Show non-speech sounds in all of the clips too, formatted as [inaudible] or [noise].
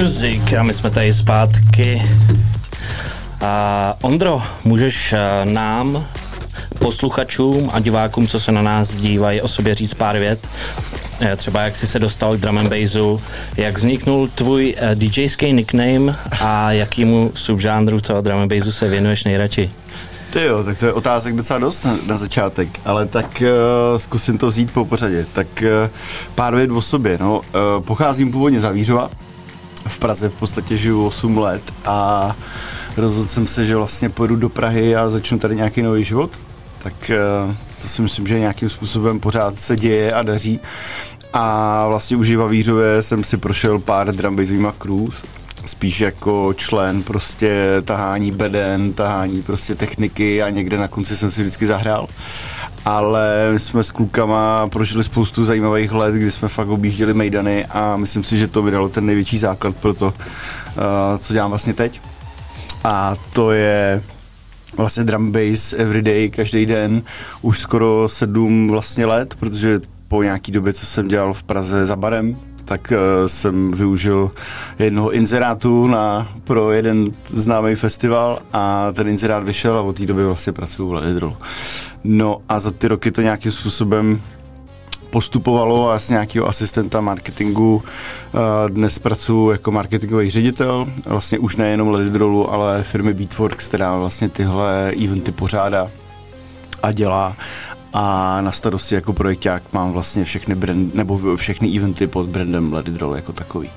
Music. A my jsme tady zpátky. A Ondro, můžeš eh, nám, posluchačům a divákům, co se na nás dívají, o sobě říct pár vět? Eh, Třeba jak jsi se dostal k drum and bassu, jak vzniknul tvůj eh, DJský nickname a jakýmu subžánru toho drum and bassu se věnuješ nejradši? Ty jo, tak to je otázek docela dost na, na začátek, ale tak uh, zkusím to vzít po pořadě. Tak uh, pár vět o sobě, no. Uh, pocházím původně z Havířova, Praze v podstatě žiju 8 let a rozhodl jsem se, že vlastně pojedu do Prahy a začnu tady nějaký nový život. Tak uh, to si myslím, že nějakým způsobem pořád se děje a daří. A vlastně už v Havířově jsem si prošel pár drumbasovýma cruise spíš jako člen prostě tahání beden, tahání prostě techniky a někde na konci jsem si vždycky zahrál. Ale my jsme s klukama prožili spoustu zajímavých let, kdy jsme fakt objížděli mejdany a myslím si, že to by dalo ten největší základ pro to, uh, co dělám vlastně teď. A to je vlastně drum bass everyday, každý den, už skoro sedm vlastně let, protože po nějaký době, co jsem dělal v Praze za barem, tak uh, jsem využil jednoho inzerátu na, pro jeden známý festival a ten inzerát vyšel a od té doby vlastně pracuji v Ledidrolu. No a za ty roky to nějakým způsobem postupovalo a z nějakého asistenta marketingu dnes pracuji jako marketingový ředitel, vlastně už nejenom Ledidrolu, ale firmy Beatworks, která vlastně tyhle eventy pořádá a dělá a na starosti jako projekták mám vlastně všechny brand, nebo všechny eventy pod brandem Ledidrol jako takový.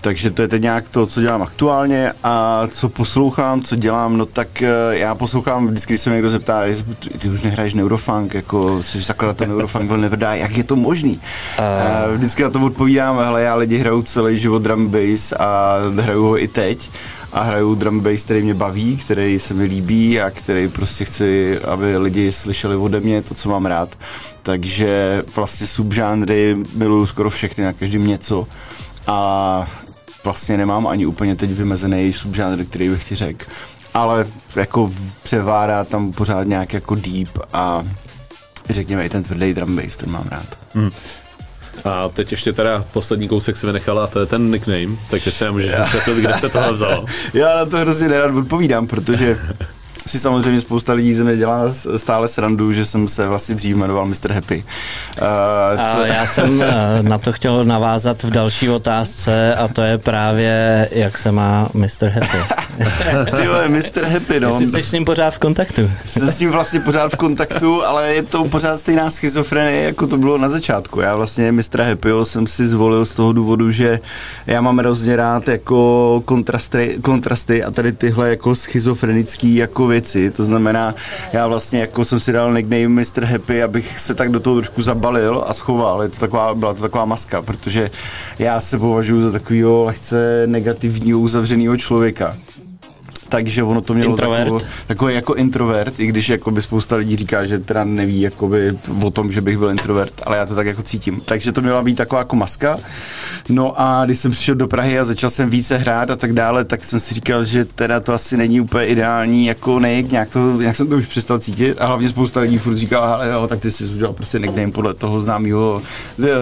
Takže to je teď nějak to, co dělám aktuálně a co poslouchám, co dělám, no tak eh, já poslouchám, vždycky, když se mě někdo zeptá, ty už nehraješ neurofunk, jako jsi zakladatel neurofunk, byl nevrdá, jak je to možný? Uh... Vždycky na to odpovídám, hele, já lidi hraju celý život drum bass a hraju ho i teď a hraju drum bass, který mě baví, který se mi líbí a který prostě chci, aby lidi slyšeli ode mě to, co mám rád. Takže vlastně subžánry miluju skoro všechny, na každém něco. A vlastně nemám ani úplně teď vymezený subžánr, který bych ti řekl. Ale jako převádá tam pořád nějak jako deep a řekněme i ten tvrdý drum bass, ten mám rád. Hmm. A teď ještě teda poslední kousek si vynechala, to je ten nickname, tak si já můžeš vysvětlit, kde jste tohle vzal. [laughs] Já na to hrozně nerad odpovídám, protože [laughs] si samozřejmě spousta lidí ze mě dělá stále srandu, že jsem se vlastně dřív jmenoval Mr. Happy. Uh, co... Já jsem eh, na to chtěl navázat v další otázce a to je právě, jak se má Mr. Happy. [laughs] Ty vole, Mr. Happy, no. Jsi jsi s ním pořád v kontaktu. Jsem s ním vlastně pořád v kontaktu, ale je to pořád stejná schizofrenie, jako to bylo na začátku. Já vlastně Mr. Happy jsem si zvolil z toho důvodu, že já mám hrozně rád jako kontrasty, kontrasty a tady tyhle jako schizofrenický jako věci věci, to znamená, já vlastně jako jsem si dal nickname Mr. Happy, abych se tak do toho trošku zabalil a schoval, je to taková, byla to taková maska, protože já se považuji za takového lehce negativního uzavřeného člověka takže ono to mělo takovou, takový jako introvert, i když jako by spousta lidí říká, že teda neví jakoby o tom, že bych byl introvert, ale já to tak jako cítím. Takže to měla být taková jako maska. No a když jsem přišel do Prahy a začal jsem více hrát a tak dále, tak jsem si říkal, že teda to asi není úplně ideální, jako ne, nějak, to, nějak jsem to už přestal cítit a hlavně spousta lidí furt říkala, ale jo, tak ty jsi udělal prostě nickname podle toho známého,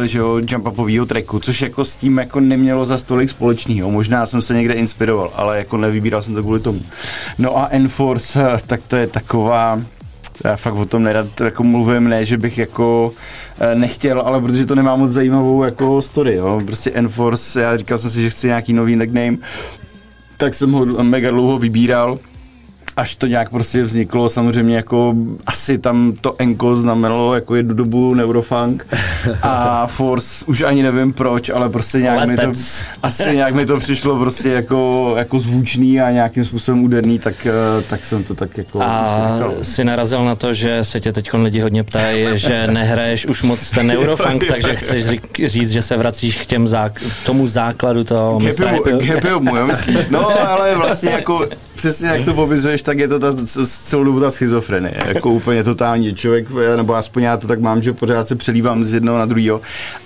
že jo, jump upového tracku, což jako s tím jako nemělo za stolik společného. Možná jsem se někde inspiroval, ale jako nevybíral jsem to kvůli tomu. No a Enforce, eh, tak to je taková, já fakt o tom nerad jako mluvím, ne, že bych jako eh, nechtěl, ale protože to nemá moc zajímavou jako story, jo. Prostě Enforce, já říkal jsem si, že chci nějaký nový nickname, tak jsem ho mega dlouho vybíral až to nějak prostě vzniklo, samozřejmě jako asi tam to Enko znamenalo jako jednu dobu Neurofunk. A Force už ani nevím proč, ale prostě nějak mi to, asi nějak mi to přišlo prostě jako, jako zvučný a nějakým způsobem úderný, tak, eh, tak jsem to tak jako A si narazil na to, že se tě teď lidi hodně ptají, že nehraješ už moc ten Neurofunk, takže chceš říct, že se vracíš k těm zák- tomu základu toho K happy, myslíš? No, ale vlastně jako přesně jak to popisuješ, tak je to ta, celou dobu ta schizofrenie, jako úplně totální člověk, nebo aspoň já to tak mám, že pořád se přelívám z jednoho na druhého,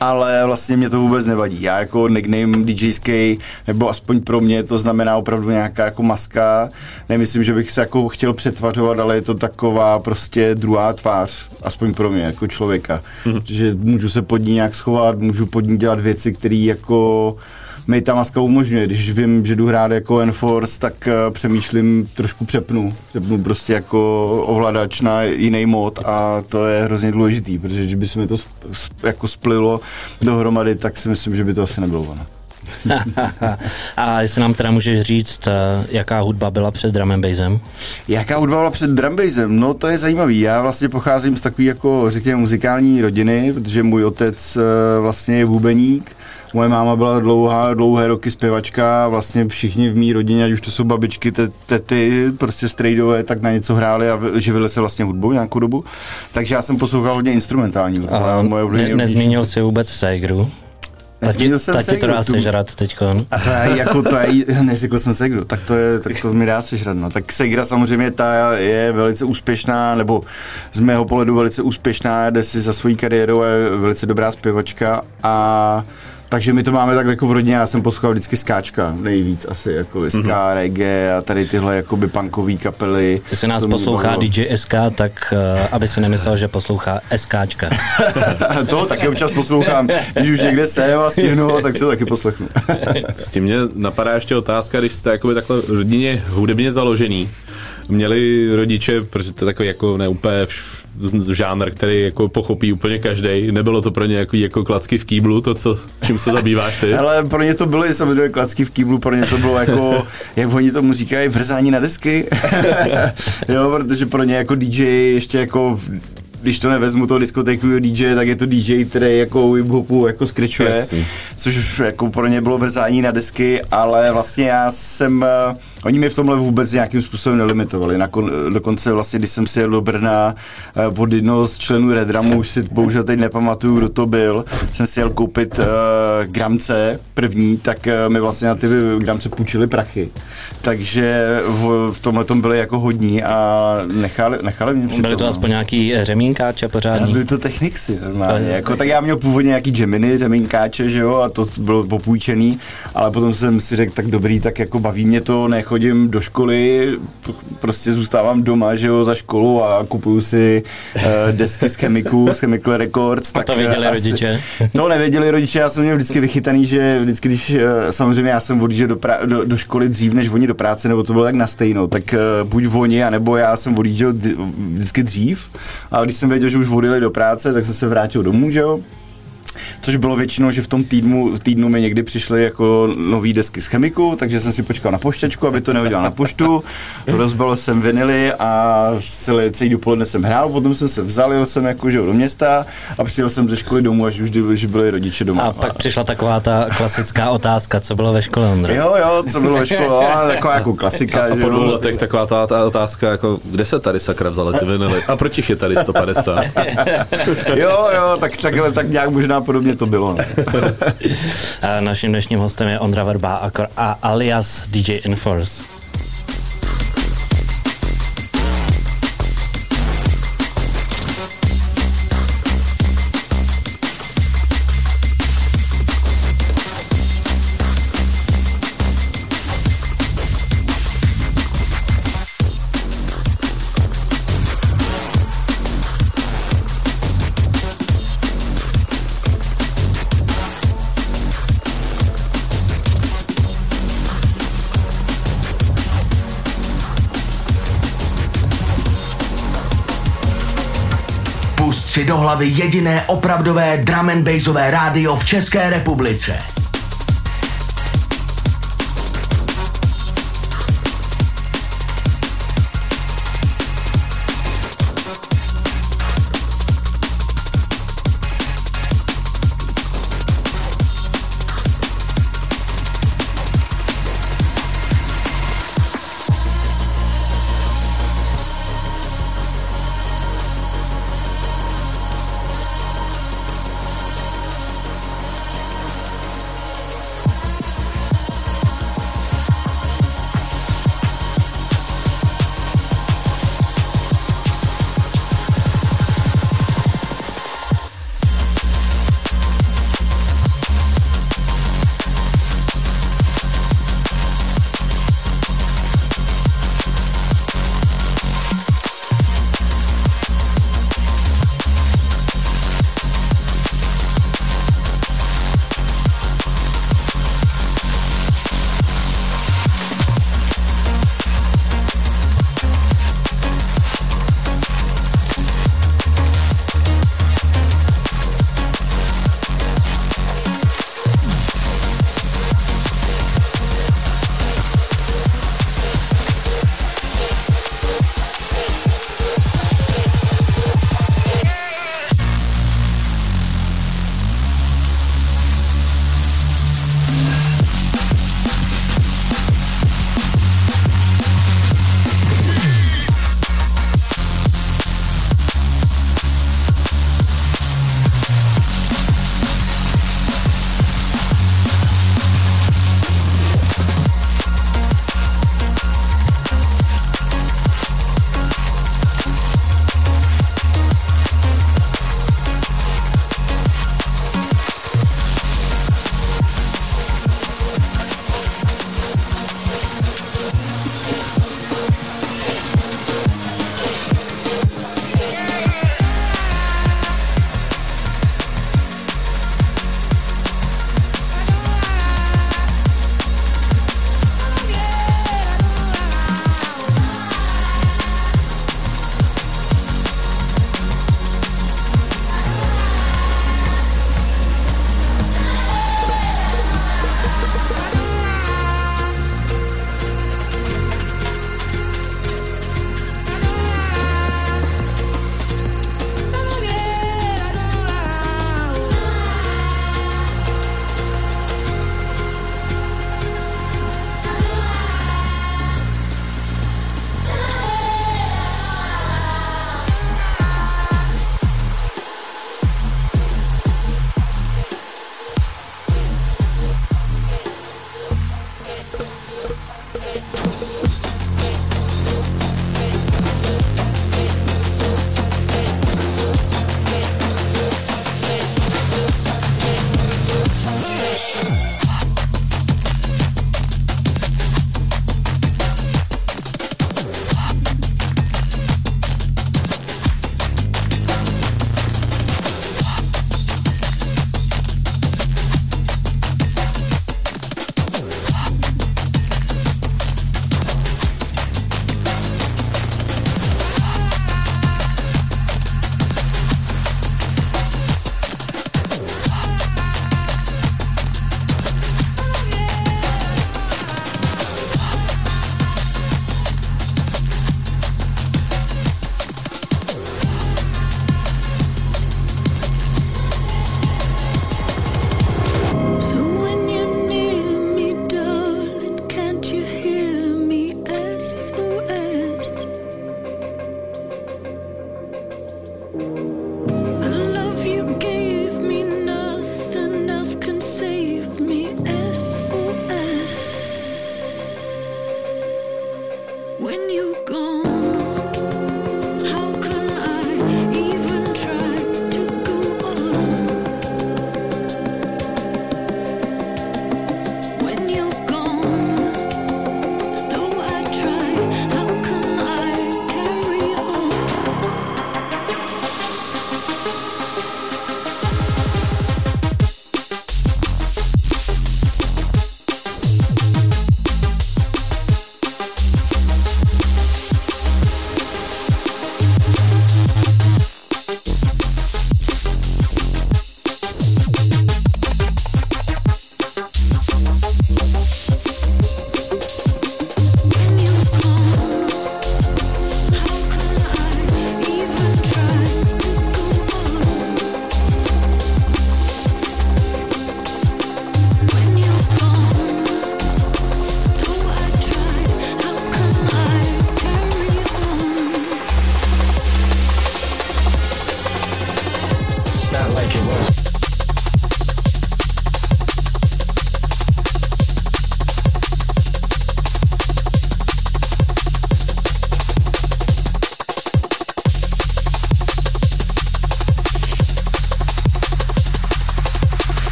ale vlastně mě to vůbec nevadí. Já jako nickname DJský, nebo aspoň pro mě to znamená opravdu nějaká jako maska, nemyslím, že bych se jako chtěl přetvařovat, ale je to taková prostě druhá tvář, aspoň pro mě jako člověka, mm-hmm. že můžu se pod ní nějak schovat, můžu pod ní dělat věci, které jako mi ta maska umožňuje. Když vím, že jdu hrát jako Enforce, tak uh, přemýšlím, trošku přepnu. Přepnu prostě jako ovladač na jiný mod a to je hrozně důležitý, protože když by se mi to jako splilo dohromady, tak si myslím, že by to asi nebylo ono. [laughs] a jestli nám teda můžeš říct, eh, jaká hudba byla před drum and bassem? Jaká hudba byla před drum bassem? No to je zajímavý. Já vlastně pocházím z takové jako řekněme muzikální rodiny, protože můj otec eh, vlastně je bubeník, Moje máma byla dlouhá, dlouhé roky zpěvačka, vlastně všichni v mý rodině, ať už to jsou babičky, tety, prostě strejdové, tak na něco hráli a živili se vlastně hudbou nějakou dobu. Takže já jsem poslouchal hodně instrumentální hudbu. moje ne, nezmínil si vůbec Segru? Tati, tati to dá sežrat teď. A to je, jako to je, [laughs] neřekl jsem Segru, tak to, je, tak to mi dá sežrat. No. Tak Segra samozřejmě ta je velice úspěšná, nebo z mého pohledu velice úspěšná, jde si za svojí kariérou, je velice dobrá zpěvačka a takže my to máme tak jako v rodině, já jsem poslouchal vždycky skáčka nejvíc asi, jako ska, mm-hmm. reggae a tady tyhle jakoby punkové kapely. Jestli nás poslouchá bavilo. DJ SK, tak uh, aby si nemyslel, že poslouchá SKčka. [laughs] to taky občas poslouchám, když už někde jsem a stihnu, tak to taky poslechnu. [laughs] S tím mě napadá ještě otázka, když jste jakoby takhle rodině hudebně založený, měli rodiče, protože to je takový jako neúplně žánr, který jako pochopí úplně každý. Nebylo to pro ně jako, jako klacky v kýblu, to, co, čím se zabýváš ty? [laughs] Ale pro ně to byly samozřejmě klacky v kýblu, pro ně to bylo jako, [laughs] jak oni tomu říkají, vrzání na desky. [laughs] jo, protože pro ně jako DJ ještě jako když to nevezmu toho diskotékového DJ, tak je to DJ, který jako hip-hopu jako skryčuje, yes. což jako pro ně bylo vrzání na desky, ale vlastně já jsem, uh, oni mi v tomhle vůbec nějakým způsobem nelimitovali. Nakon, dokonce vlastně, když jsem si jel do Brna uh, od jednoho z členů Redramu, už si bohužel teď nepamatuju, kdo to byl, jsem si jel koupit uh, gramce první, tak uh, mi vlastně na ty gramce půjčili prachy. Takže v, v tomhle tom byli jako hodní a nechali, nechali mě Byly to aspoň nějaký řemín řemínkáče pořádný. Byly to techniksy normálně. Jako, tak já měl původně nějaký Gemini řemínkáče, že jo, a to bylo popůjčený, ale potom jsem si řekl, tak dobrý, tak jako baví mě to, nechodím do školy, prostě zůstávám doma, že jo, za školu a kupuju si uh, desky z chemiku, z Chemical Records. A tak to věděli asi, rodiče? To nevěděli rodiče, já jsem měl vždycky vychytaný, že vždycky, když uh, samozřejmě já jsem odjížděl do, pra- do, do, školy dřív, než oni do práce, nebo to bylo tak na stejno, tak uh, buď oni, anebo já jsem odjížděl vždycky dřív, a když jsem věděl, že už odjeli do práce, tak jsem se vrátil domů, že jo což bylo většinou, že v tom týdnu, týdnu mi někdy přišly jako nový desky z chemiku, takže jsem si počkal na pošťačku, aby to neudělal na poštu, rozbalil jsem vinily a celý, celý dopoledne jsem hrál, potom jsem se vzal, jel jsem jako že do města a přijel jsem ze školy domů, až už že byli rodiče doma. A pak přišla taková ta klasická otázka, co bylo ve škole, Ondra? Jo, jo, co bylo ve škole, taková jako klasika. A, a po dvou letech taková ta, ta, otázka, jako kde se tady sakra vzali ty vinily a proč jich je tady 150? [laughs] jo, jo, tak takhle tak nějak možná podobně to bylo. [laughs] Naším dnešním hostem je Ondra Verba a alias DJ Enforce. Hlavy jediné opravdové drum and bassové rádio v České republice.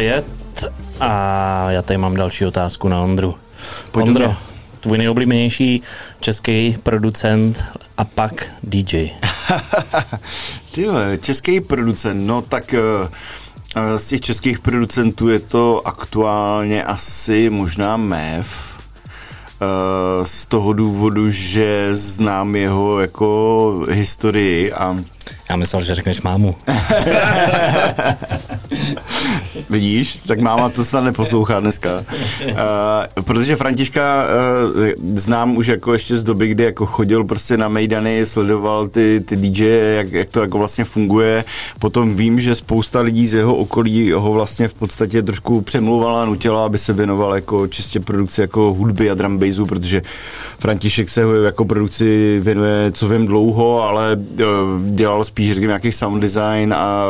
Zpět a já tady mám další otázku na Ondru. Pojď Ondro, mě. tvůj nejoblíbenější český producent a pak DJ. [laughs] Ty český producent, no tak eh, eh, z těch českých producentů je to aktuálně asi možná Mev. Eh, Z toho důvodu, že znám jeho jako historii a Já myslel, že řekneš mámu. [laughs] Vidíš, tak máma to snad neposlouchá dneska. Uh, protože Františka uh, znám už jako ještě z doby, kdy jako chodil prostě na Mejdany, sledoval ty, ty DJ, jak, jak to jako vlastně funguje. Potom vím, že spousta lidí z jeho okolí ho vlastně v podstatě trošku přemlouvala, nutila, aby se věnoval jako čistě produkci jako hudby a drum bassu, protože František se jako produkci věnuje, co vím, dlouho, ale uh, dělal spíš, řekněme, nějaký sound design a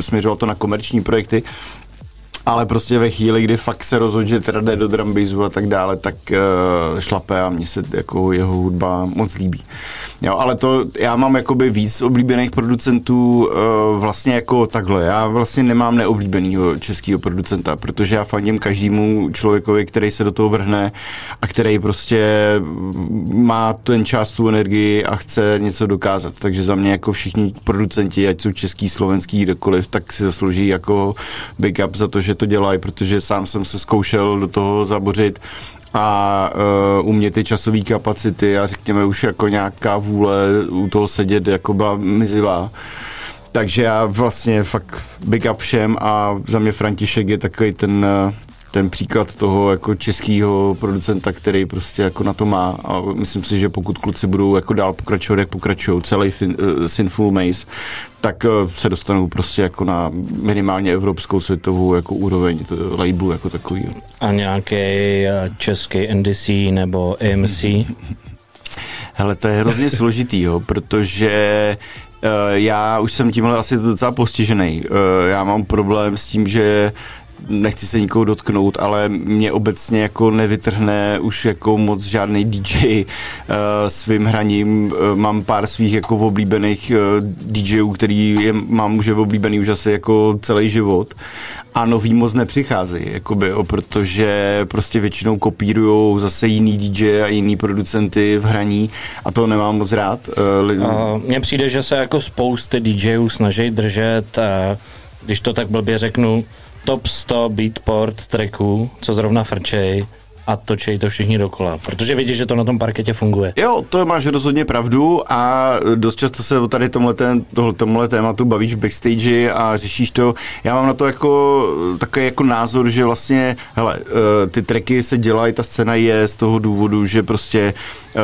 směřoval to na komerční projekty. Ale prostě ve chvíli, kdy fakt se rozhodl, že teda jde do drum bassu a tak dále, tak uh, šlape a mně se jako jeho hudba moc líbí. Jo, ale to já mám jakoby víc oblíbených producentů uh, vlastně jako takhle. Já vlastně nemám neoblíbenýho českého producenta, protože já fandím každému člověkovi, který se do toho vrhne a který prostě má ten čas, tu energii a chce něco dokázat. Takže za mě jako všichni producenti, ať jsou český, slovenský, kdokoliv, tak si zaslouží jako big up za to, že to dělají, protože sám jsem se zkoušel do toho zabořit a uh, u mě ty časové kapacity a řekněme už jako nějaká vůle u toho sedět jako byla mizivá. Takže já vlastně fakt big up všem a za mě František je takový ten eh, ten příklad toho jako českého producenta, který prostě jako na to má a myslím si, že pokud kluci budou jako dál pokračovat, jak pokračují celý fin, uh, Sinful Maze, tak uh, se dostanou prostě jako na minimálně evropskou světovou jako úroveň to, labelu jako takový. A nějaký český NDC nebo AMC? [laughs] Hele, to je hrozně složitý, jo, protože uh, já už jsem tímhle asi docela postižený. Uh, já mám problém s tím, že nechci se nikoho dotknout, ale mě obecně jako nevytrhne už jako moc žádný DJ uh, svým hraním. Uh, mám pár svých jako oblíbených uh, DJů, který je, mám už je oblíbený už asi jako celý život a nový moc nepřicházejí, jakoby, jo, protože prostě většinou kopírujou zase jiný DJ a jiný producenty v hraní a to nemám moc rád. Uh, Mně přijde, že se jako spousty DJů snaží držet, eh, když to tak blbě řeknu, top 100 beatport tracků, co zrovna frčej a točej to všichni dokola, protože vidí, že to na tom parketě funguje. Jo, to máš rozhodně pravdu a dost často se o tady tomhle, tomhle tématu bavíš v backstage a řešíš to. Já mám na to jako takový jako názor, že vlastně, hele, eh, ty tracky se dělají, ta scéna je z toho důvodu, že prostě, eh,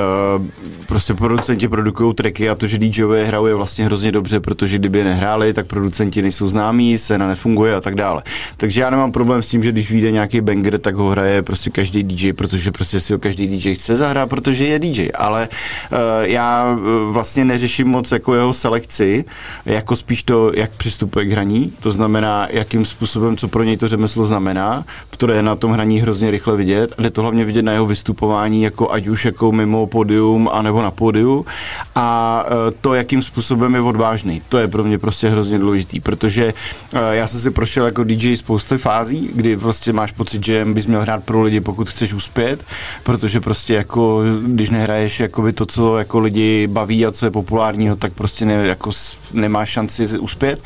prostě producenti produkují tracky a to, že DJové hrajou je vlastně hrozně dobře, protože kdyby nehráli, tak producenti nejsou známí, scéna nefunguje a tak dále. Takže já nemám problém s tím, že když vyjde nějaký banger, tak ho hraje prostě každý DJ, protože prostě si ho každý DJ chce zahrát, protože je DJ, ale uh, já uh, vlastně neřeším moc jako jeho selekci, jako spíš to, jak přistupuje k hraní, to znamená, jakým způsobem, co pro něj to řemeslo znamená, které je na tom hraní hrozně rychle vidět jde to hlavně vidět na jeho vystupování, jako ať už jako mimo pódium, anebo na pódiu. A uh, to, jakým způsobem je odvážný, to je pro mě prostě hrozně důležitý, protože uh, já jsem si prošel jako DJ spousty fází, kdy prostě máš pocit, že bys měl hrát pro lidi, pokud chceš uspět, protože prostě jako, když nehraješ jakoby to, co jako lidi baví a co je populárního, tak prostě ne, jako nemáš šanci uspět.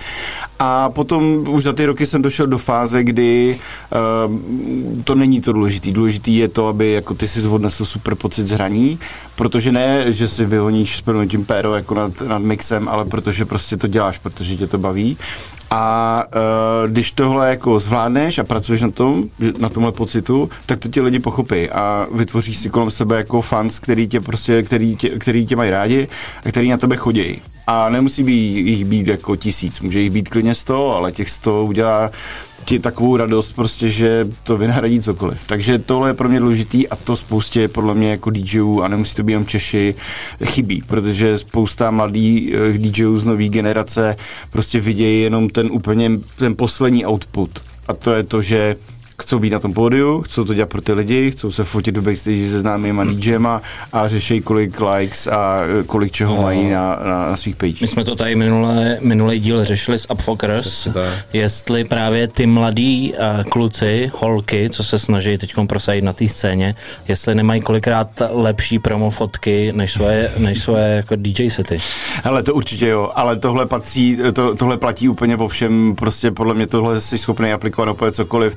A potom už za ty roky jsem došel do fáze, kdy uh, to není to důležitý. Důležitý je to, aby jako ty si odnesl super pocit z hraní, protože ne, že si vyhoníš s tím péro jako nad, nad mixem, ale protože prostě to děláš, protože tě to baví. A uh, když tohle jako zvládneš a pracuješ na tom, na tomhle pocitu, tak to ti lidi pochopí a vytvoříš si kolem sebe jako fans, který tě prostě, který tě, který tě mají rádi a který na tebe chodí. A nemusí být, jich být jako tisíc, může jich být klidně sto, ale těch sto udělá ti takovou radost prostě, že to vynahradí cokoliv. Takže tohle je pro mě důležitý a to spoustě podle mě jako DJů a nemusí to být jenom Češi chybí, protože spousta mladých eh, DJů z nové generace prostě vidějí jenom ten úplně ten poslední output. A to je to, že chcou být na tom pódiu, chcou to dělat pro ty lidi, chcou se fotit do backstage se známýma DJema a řeší, kolik likes a eh, kolik čeho mají na, na, na svých page. My jsme to tady minule, minulý díl řešili s Upfokers, jestli právě ty mladí uh, kluci, holky, co se snaží teď prosadit na té scéně, jestli nemají kolikrát lepší promo fotky než svoje, [laughs] než svoje jako DJ sety. Hele, to určitě jo, ale tohle patří, to, tohle platí úplně po všem, prostě podle mě tohle jsi schopný aplikovat na úplně cokoliv.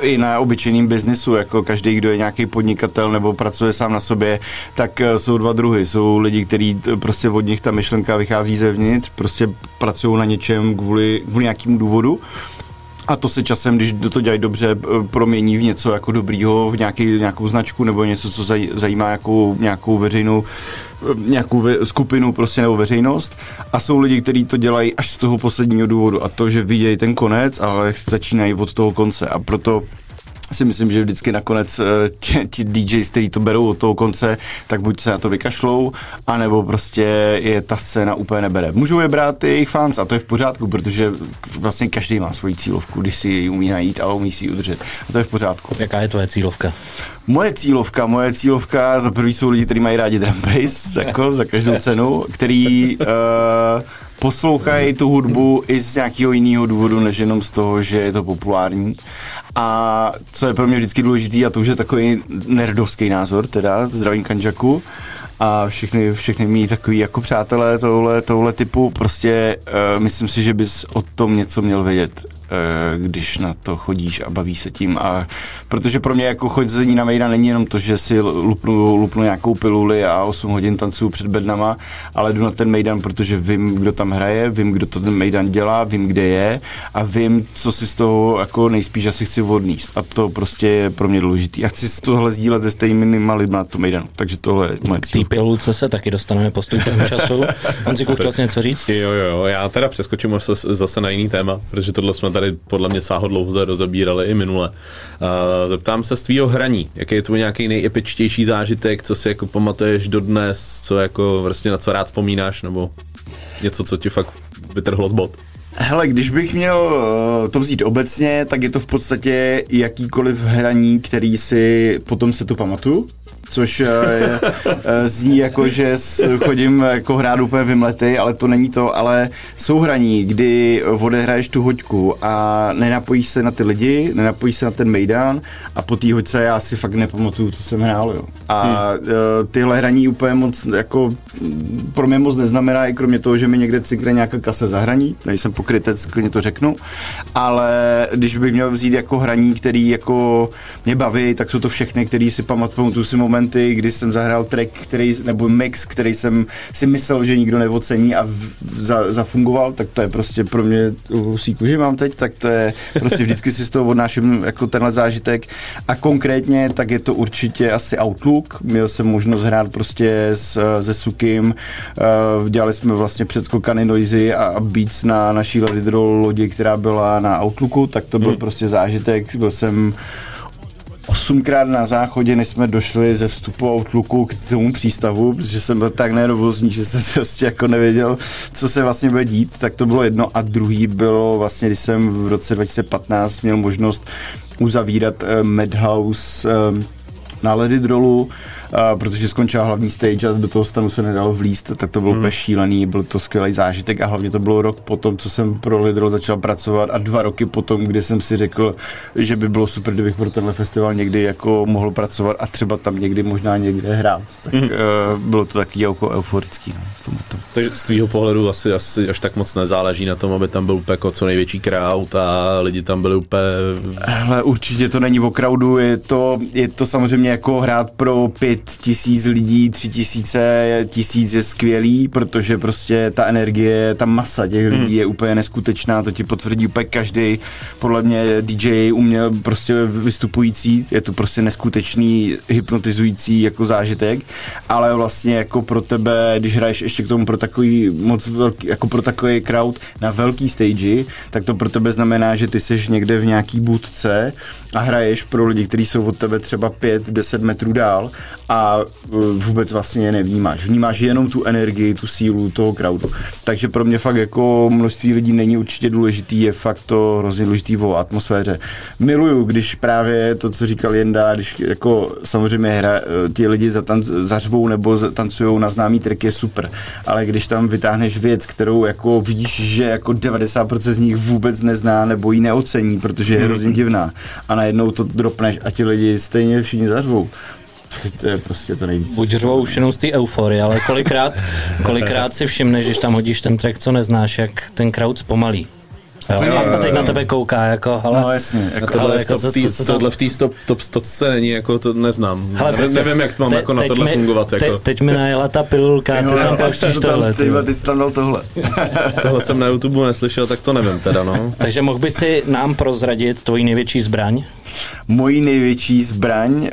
I na obyčejným biznisu, jako každý, kdo je nějaký podnikatel nebo pracuje sám na sobě, tak eh, jsou dva druhy. Jsou lidi, kteří prostě od nich ta myšlenka vychází zevnitř, prostě pracují na něčem kvůli, kvůli nějakému důvodu a to se časem, když to dělají dobře, eh, promění v něco jako dobrýho, v nějaký, nějakou značku nebo něco, co zaj, zajímá jakou, nějakou veřejnou eh, nějakou ve, skupinu prostě nebo veřejnost. A jsou lidi, kteří to dělají až z toho posledního důvodu. A to, že vidějí ten konec, ale začínají od toho konce. A proto si myslím, že vždycky nakonec eh, ti, ti DJs, kteří to berou od toho konce, tak buď se na to vykašlou, anebo prostě je ta scéna úplně nebere. Můžou je brát i jejich fans a to je v pořádku, protože vlastně každý má svoji cílovku, když si ji umí najít a umí si ji udržet. A to je v pořádku. Jaká je tvoje cílovka? Moje cílovka, moje cílovka, za prvý jsou lidi, kteří mají rádi drum bass, [laughs] jako za každou cenu, který uh, poslouchají tu hudbu i z nějakého jiného důvodu, než jenom z toho, že je to populární. A co je pro mě vždycky důležitý, a to už je takový nerdovský názor, teda zdravím Kanžaku, a všechny, všechny mý takový jako přátelé tohle, tohle typu, prostě uh, myslím si, že bys o tom něco měl vědět, když na to chodíš a baví se tím. A protože pro mě jako chodzení na Mejda není jenom to, že si lupnu, lupnu nějakou piluli a 8 hodin tancuju před bednama, ale jdu na ten Mejdan, protože vím, kdo tam hraje, vím, kdo to ten Mejdan dělá, vím, kde je a vím, co si z toho jako nejspíš asi chci odníst. A to prostě je pro mě důležitý. A chci si tohle sdílet se stejnými lidmi na tom Mejdanu. Takže tohle je moje K té cíl. pilulce se taky dostaneme postupem [laughs] času. Honziku, chtěl jsi něco říct? Jo, jo, jo, já teda přeskočím zase, zase na jiný téma, protože tohle jsme tady podle mě sáhodlouze rozebírali i minule. Zeptám se z tvýho hraní, jaký je tvůj nějaký nejepičtější zážitek, co si jako pamatuješ dodnes, co jako vlastně na co rád vzpomínáš, nebo něco, co ti fakt vytrhlo z bod. Hele, když bych měl eh, to vzít obecně, tak je to v podstatě jakýkoliv hraní, který si potom se tu pamatuju. Což eh, je, eh, zní jako, že chodím jako hrát úplně vymlety, ale to není to, ale jsou hraní, kdy odehraješ tu hoďku a nenapojíš se na ty lidi, nenapojíš se na ten mejdán a po té hoďce já si fakt nepamatuju, co jsem hrál. Jo. A hmm. tyhle hraní úplně moc jako pro mě moc neznamená, i kromě toho, že mi někde cykne nějaká kase zahraní, nejsem pokrytec, klidně to řeknu, ale když bych měl vzít jako hraní, který jako mě baví, tak jsou to všechny, který si pamatuju, pamatuju si momenty, kdy jsem zahrál track, který, nebo mix, který jsem si myslel, že nikdo neocení a v, za, zafungoval, tak to je prostě pro mě husí kůži mám teď, tak to je prostě vždycky si z toho odnáším jako tenhle zážitek. A konkrétně tak je to určitě asi Outlook, měl jsem možnost hrát prostě s, se Sukim, uh, dělali jsme vlastně předskokany Noisy a, a Beats na naší Ledidrol lodi, která byla na Outlooku, tak to byl hmm. prostě zážitek, byl jsem osmkrát na záchodě, než jsme došli ze vstupu Outlooku k tomu přístavu, protože jsem byl tak nervózní, že jsem prostě jako nevěděl, co se vlastně bude dít, tak to bylo jedno. A druhý bylo vlastně, když jsem v roce 2015 měl možnost uzavírat uh, Madhouse uh, na Ledidrolu, a protože skončila hlavní stage a do toho stanu se nedalo vlíst, tak to bylo hmm. šílený, byl to skvělý zážitek a hlavně to bylo rok potom, co jsem pro Lidrol začal pracovat a dva roky potom, kdy jsem si řekl, že by bylo super, kdybych pro tenhle festival někdy jako mohl pracovat a třeba tam někdy možná někde hrát. Tak hmm. uh, bylo to taky jako euforický no, v tomto. Takže z tvýho pohledu asi, asi až tak moc nezáleží na tom, aby tam byl úplně jako co největší crowd a lidi tam byli úplně... Hele, určitě to není o crowdu, je to, je to samozřejmě jako hrát pro pět tisíc lidí, tři tisíce, tisíc je skvělý, protože prostě ta energie, ta masa těch lidí hmm. je úplně neskutečná, to ti potvrdí úplně každý. Podle mě DJ uměl prostě vystupující, je to prostě neskutečný, hypnotizující jako zážitek, ale vlastně jako pro tebe, když hraješ ještě k tomu pro takový moc velký, jako pro takový crowd na velký stage, tak to pro tebe znamená, že ty seš někde v nějaký budce a hraješ pro lidi, kteří jsou od tebe třeba 5-10 metrů dál a uh, vůbec vlastně je nevnímáš. Vnímáš jenom tu energii, tu sílu toho crowdu. Takže pro mě fakt jako množství lidí není určitě důležitý, je fakt to hrozně důležitý o atmosféře. Miluju, když právě to, co říkal Jenda, když jako samozřejmě hra, ti lidi zatanc, zařvou nebo tancují na známý track je super, ale když tam vytáhneš věc, kterou jako víš, že jako 90% z nich vůbec nezná nebo ji neocení, protože je hrozně divná a najednou to dropneš a ti lidi stejně všichni zařvou. To je prostě to nejvíc. Buď řvou už jenom z té euforie, ale kolikrát, kolikrát si všimneš, když tam hodíš ten track, co neznáš, jak ten crowd zpomalí. Jo, Jo, jo, teď na tebe kouká, jako, ale... No jasně, jako, Tohle, Ale jako jako v co- co- tohle v té stop, top stotce není, jako to neznám. Hele, nevím, prostě nevím, jak mám te- jako na tohle mi- fungovat. Jako. Te, teď mi najela ta pilulka, ty tam pouštíš to [laughs] tohle. ty, ty jsi tam dal tohle. [laughs] Tohle jsem na YouTube neslyšel, tak to nevím teda, no. Takže mohl by si nám prozradit tvoji největší zbraň? Mojí největší zbraň uh,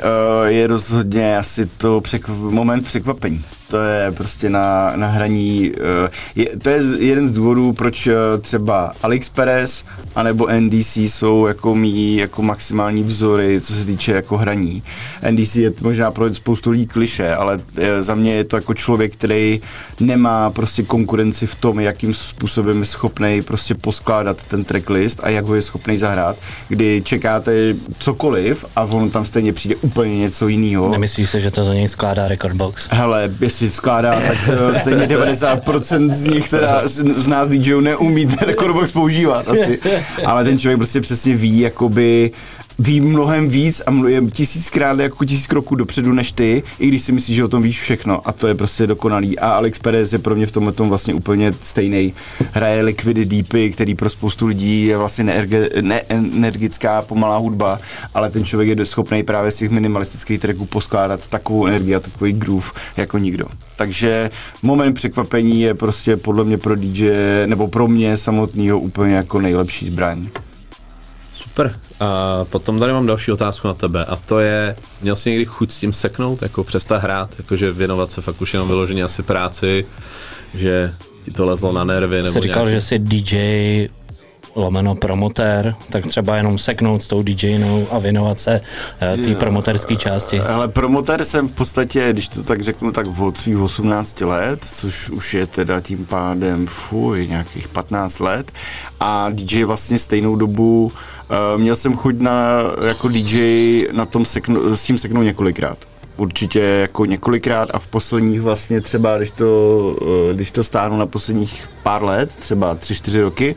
je rozhodně asi to překv- moment překvapení. To je prostě na, na hraní, uh, je, to je jeden z důvodů, proč uh, třeba AliExpress anebo NDC jsou jako mý jako maximální vzory, co se týče jako hraní. NDC je možná pro spoustu lidí kliše, ale eh, za mě je to jako člověk, který nemá prostě konkurenci v tom, jakým způsobem je schopný prostě poskládat ten tracklist a jak ho je schopný zahrát, kdy čekáte cokoliv a on tam stejně přijde úplně něco jiného. Nemyslíš si, že to za něj skládá Recordbox? Hele, jestli skládá, tak eh, stejně 90% z nich, teda z, z nás DJů neumí ten recordbox používat asi. Ale ten člověk prostě přesně ví, jakoby ví mnohem víc a je tisíckrát jako tisíc kroků dopředu než ty, i když si myslíš, že o tom víš všechno a to je prostě dokonalý. A Alex Perez je pro mě v tomhle tom vlastně úplně stejný. Hraje Liquidy Deepy, který pro spoustu lidí je vlastně neerge, neenergická pomalá hudba, ale ten člověk je schopný právě z těch minimalistických tracků poskládat takovou energii a takový groove jako nikdo. Takže moment překvapení je prostě podle mě pro DJ, nebo pro mě samotného úplně jako nejlepší zbraň. Super. A potom tady mám další otázku na tebe a to je, měl jsi někdy chuť s tím seknout, jako přestat hrát, jakože věnovat se fakt už jenom vyloženě asi práci, že ti to lezlo na nervy nebo Jsi říkal, nějaký... že jsi DJ lomeno promotér, tak třeba jenom seknout s tou DJnou a věnovat se eh, té promoterské části. Ale promotér jsem v podstatě, když to tak řeknu, tak od svých 18 let, což už je teda tím pádem, fuj, nějakých 15 let. A DJ vlastně stejnou dobu, uh, měl jsem chuť na, jako DJ na tom seknu, s tím seknout několikrát. Určitě jako několikrát a v posledních vlastně třeba, když to, eh, když to stáhnu na posledních pár let, třeba 3-4 roky,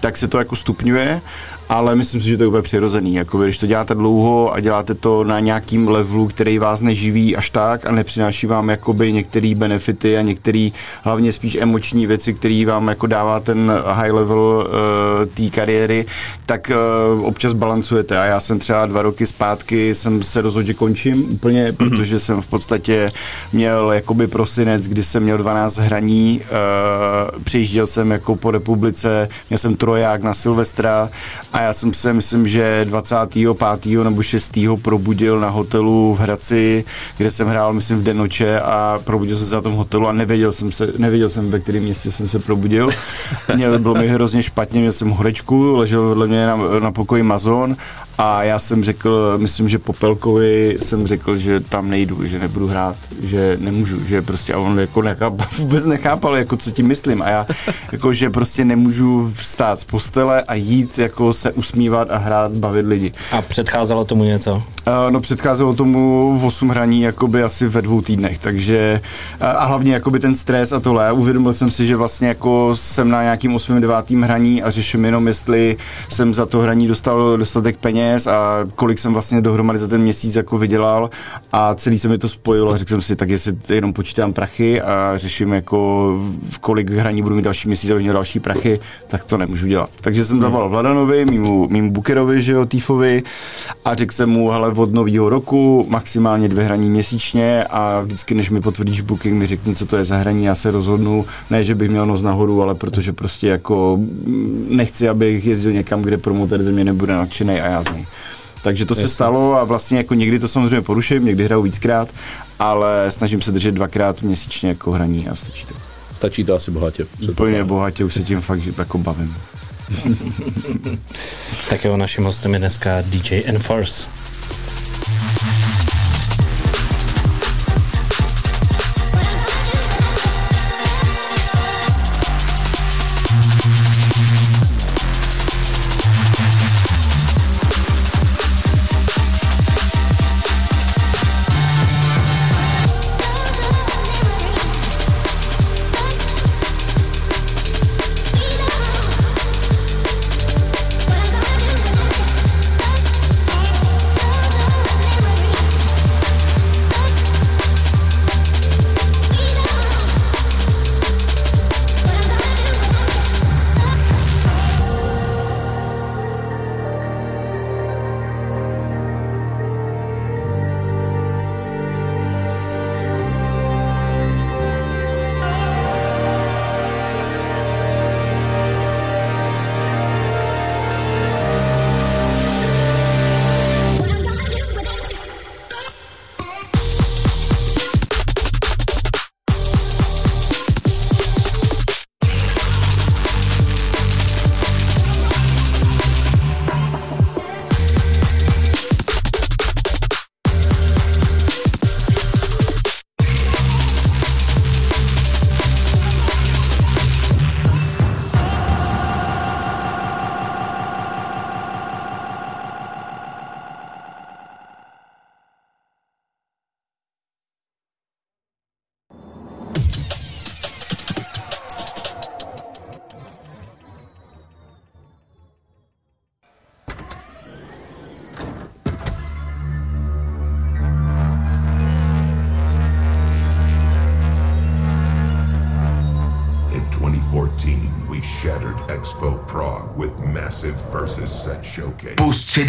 tak se to jako stupňuje ale myslím si, že to je úplně přirozený. Jako když to děláte dlouho a děláte to na nějakým levelu, který vás neživí až tak a nepřináší vám jakoby některé benefity a některé hlavně spíš emoční věci, které vám jako dává ten high level uh, té kariéry, tak uh, občas balancujete. A já jsem třeba dva roky zpátky jsem se rozhodl, že končím úplně, mm-hmm. protože jsem v podstatě měl jakoby prosinec, kdy jsem měl 12 hraní, uh, přijížděl jsem jako po republice, měl jsem troják na Silvestra a já jsem se, myslím, že 25. nebo 6. probudil na hotelu v Hradci, kde jsem hrál, myslím, v den noče a probudil jsem se na tom hotelu a nevěděl jsem, se, nevěděl jsem, ve kterém městě jsem se probudil. [laughs] Měl, bylo mi hrozně špatně, měl jsem horečku, ležel vedle mě na, na pokoji Mazon a já jsem řekl, myslím, že Popelkovi jsem řekl, že tam nejdu, že nebudu hrát, že nemůžu, že prostě a on jako nechápal, [laughs] vůbec nechápal, jako co tím myslím a já jako, že prostě nemůžu vstát z postele a jít jako se usmívat a hrát, bavit lidi. A předcházelo tomu něco? Uh, no předcházelo tomu v 8 hraní jakoby asi ve dvou týdnech, takže uh, a hlavně jakoby ten stres a tohle. Uvědomil jsem si, že vlastně jako jsem na nějakým 8. 9. hraní a řeším jenom, jestli jsem za to hraní dostal dostatek peněz a kolik jsem vlastně dohromady za ten měsíc jako vydělal a celý se mi to spojilo a řekl jsem si, tak jestli jenom počítám prachy a řeším jako v kolik hraní budu mít další měsíc a měl další prachy, tak to nemůžu dělat. Takže jsem zavolal Vladanovi, mýmu, mýmu Bukerovi, že jo, Týfovi a řekl jsem mu, hele, od nového roku maximálně dvě hraní měsíčně a vždycky, než mi potvrdíš booking, mi řekni, co to je za hraní, já se rozhodnu, ne, že bych měl nos nahoru, ale protože prostě jako mm, nechci, abych jezdil někam, kde promotor ze mě nebude nadšený a já z něj. Takže to se stalo a vlastně jako někdy to samozřejmě poruším, někdy hraju víckrát, ale snažím se držet dvakrát měsíčně jako hraní a stačí to. Stačí to asi bohatě. Úplně bohatě, už se tím fakt jako bavím. Tak jo, naším hostem je dneska DJ Enforce.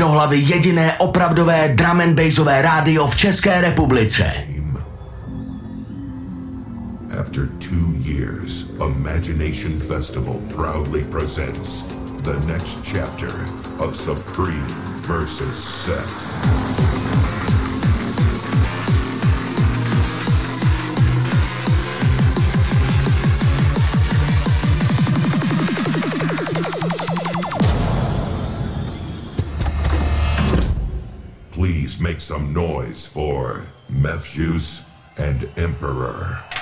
Do hlavy jediné opravdové drum and bassové rádio v České republice. After two years, Imagination Festival proudly presents the next chapter of Supreme versus Set. Mephjus, and Emperor.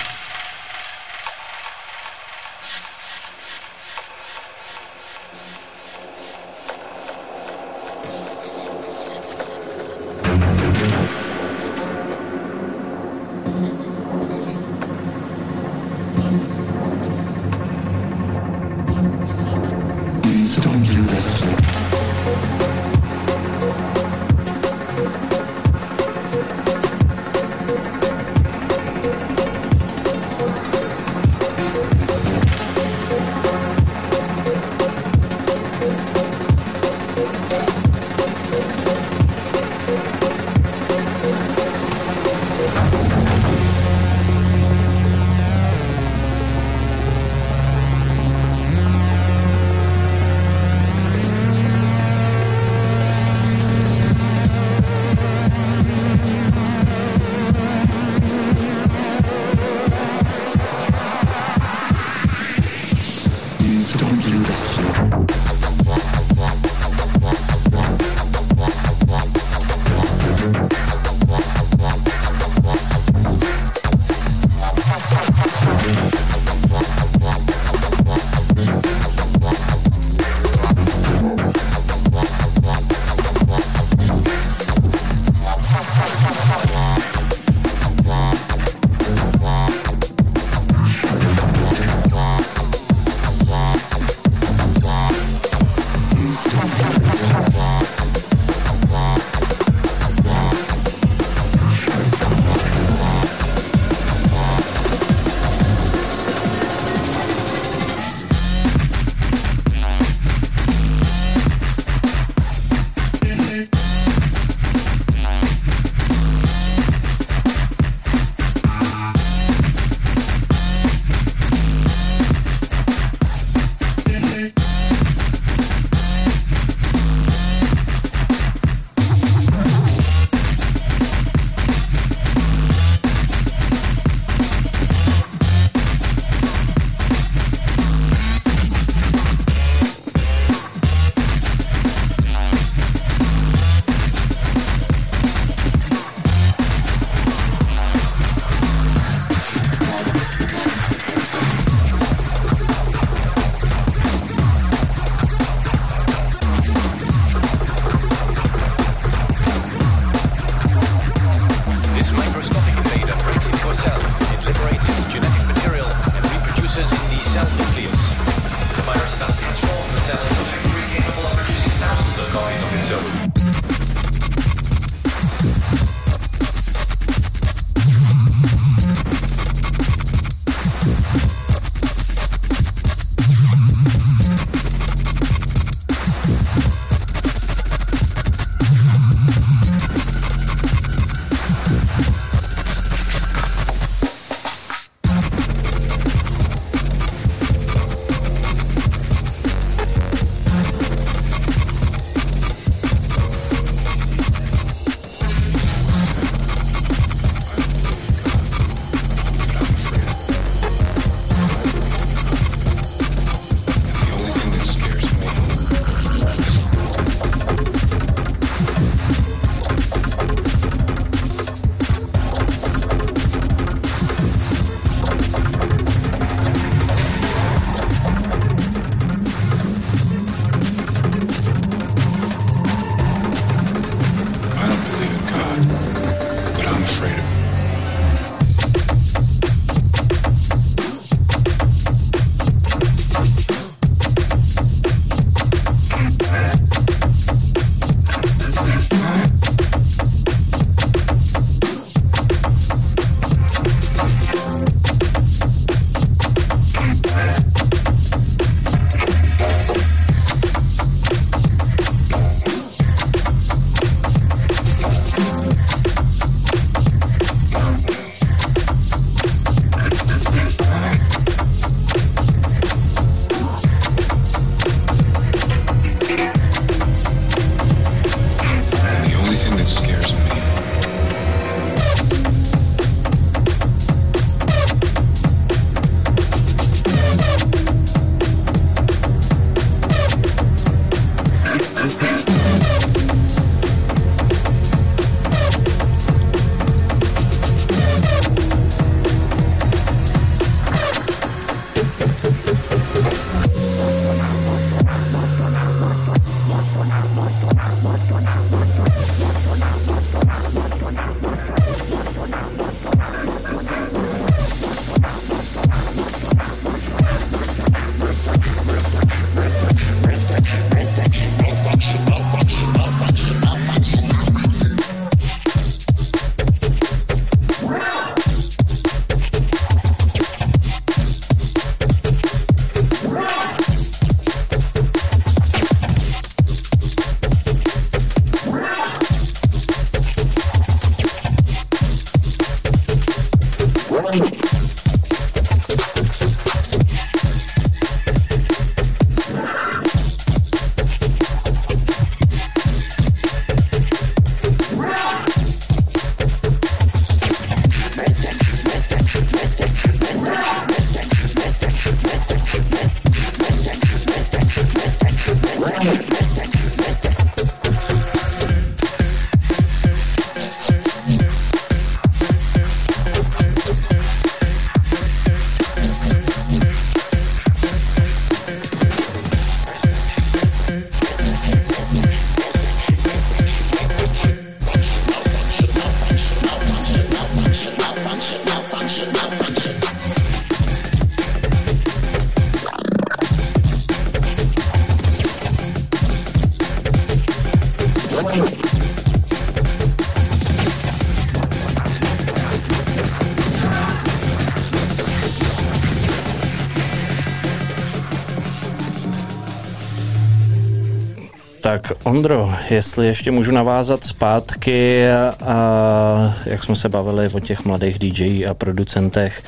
Tak Ondro, jestli ještě můžu navázat zpátky, a, jak jsme se bavili o těch mladých DJ a producentech,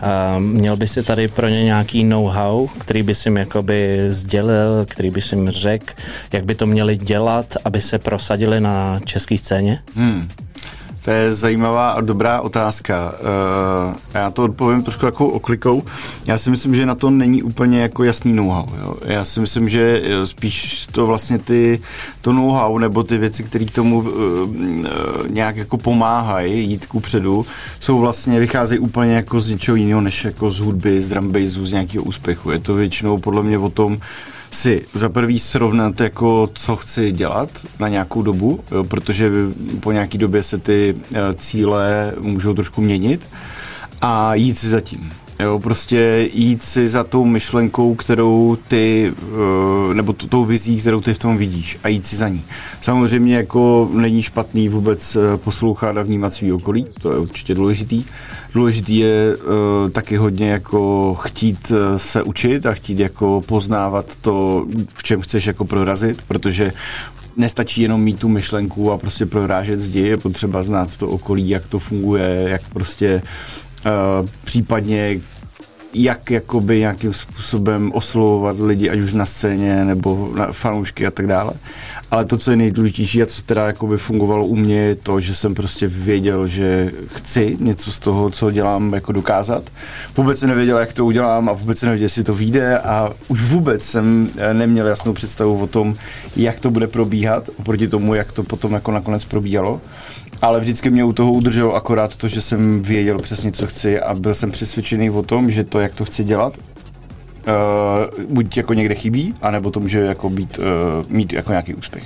a, měl by si tady pro ně nějaký know-how, který by si jim jakoby sdělil, který by si jim řekl, jak by to měli dělat, aby se prosadili na české scéně? Hmm. To je zajímavá a dobrá otázka. Uh, já to odpovím trošku jako oklikou. Já si myslím, že na to není úplně jako jasný know-how. Já si myslím, že eh, spíš to vlastně ty, to know-how nebo ty věci, které k tomu uh, nějak jako pomáhají jít ku předu, jsou vlastně, vycházejí úplně jako z něčeho jiného, než jako z hudby, z drum bassu, z nějakého úspěchu. Je to většinou podle mě o tom, si za prvý srovnat, jako co chci dělat na nějakou dobu, jo, protože po nějaký době se ty cíle můžou trošku měnit a jít si za tím. Jo, prostě jít si za tou myšlenkou, kterou ty, eh, nebo tou vizí, kterou ty v tom vidíš a jít si za ní. Samozřejmě jako není špatný vůbec eh, poslouchat a vnímat svý okolí, to je určitě důležitý. Důležitý je uh, taky hodně jako chtít se učit a chtít jako poznávat to, v čem chceš jako prorazit, protože nestačí jenom mít tu myšlenku a prostě prorážet zdi, je potřeba znát to okolí, jak to funguje, jak prostě uh, případně jak jakoby nějakým způsobem oslovovat lidi, ať už na scéně nebo na fanoušky a tak dále. Ale to, co je nejdůležitější a co teda jakoby fungovalo u mě, je to, že jsem prostě věděl, že chci něco z toho, co dělám, jako dokázat. Vůbec jsem nevěděl, jak to udělám a vůbec jsem nevěděl, jestli to vyjde a už vůbec jsem eh, neměl jasnou představu o tom, jak to bude probíhat, oproti tomu, jak to potom jako nakonec probíhalo. Ale vždycky mě u toho udrželo akorát to, že jsem věděl přesně, co chci a byl jsem přesvědčený o tom, že to, jak to chci dělat, Uh, buď jako někde chybí, anebo to může jako být, uh, mít jako nějaký úspěch.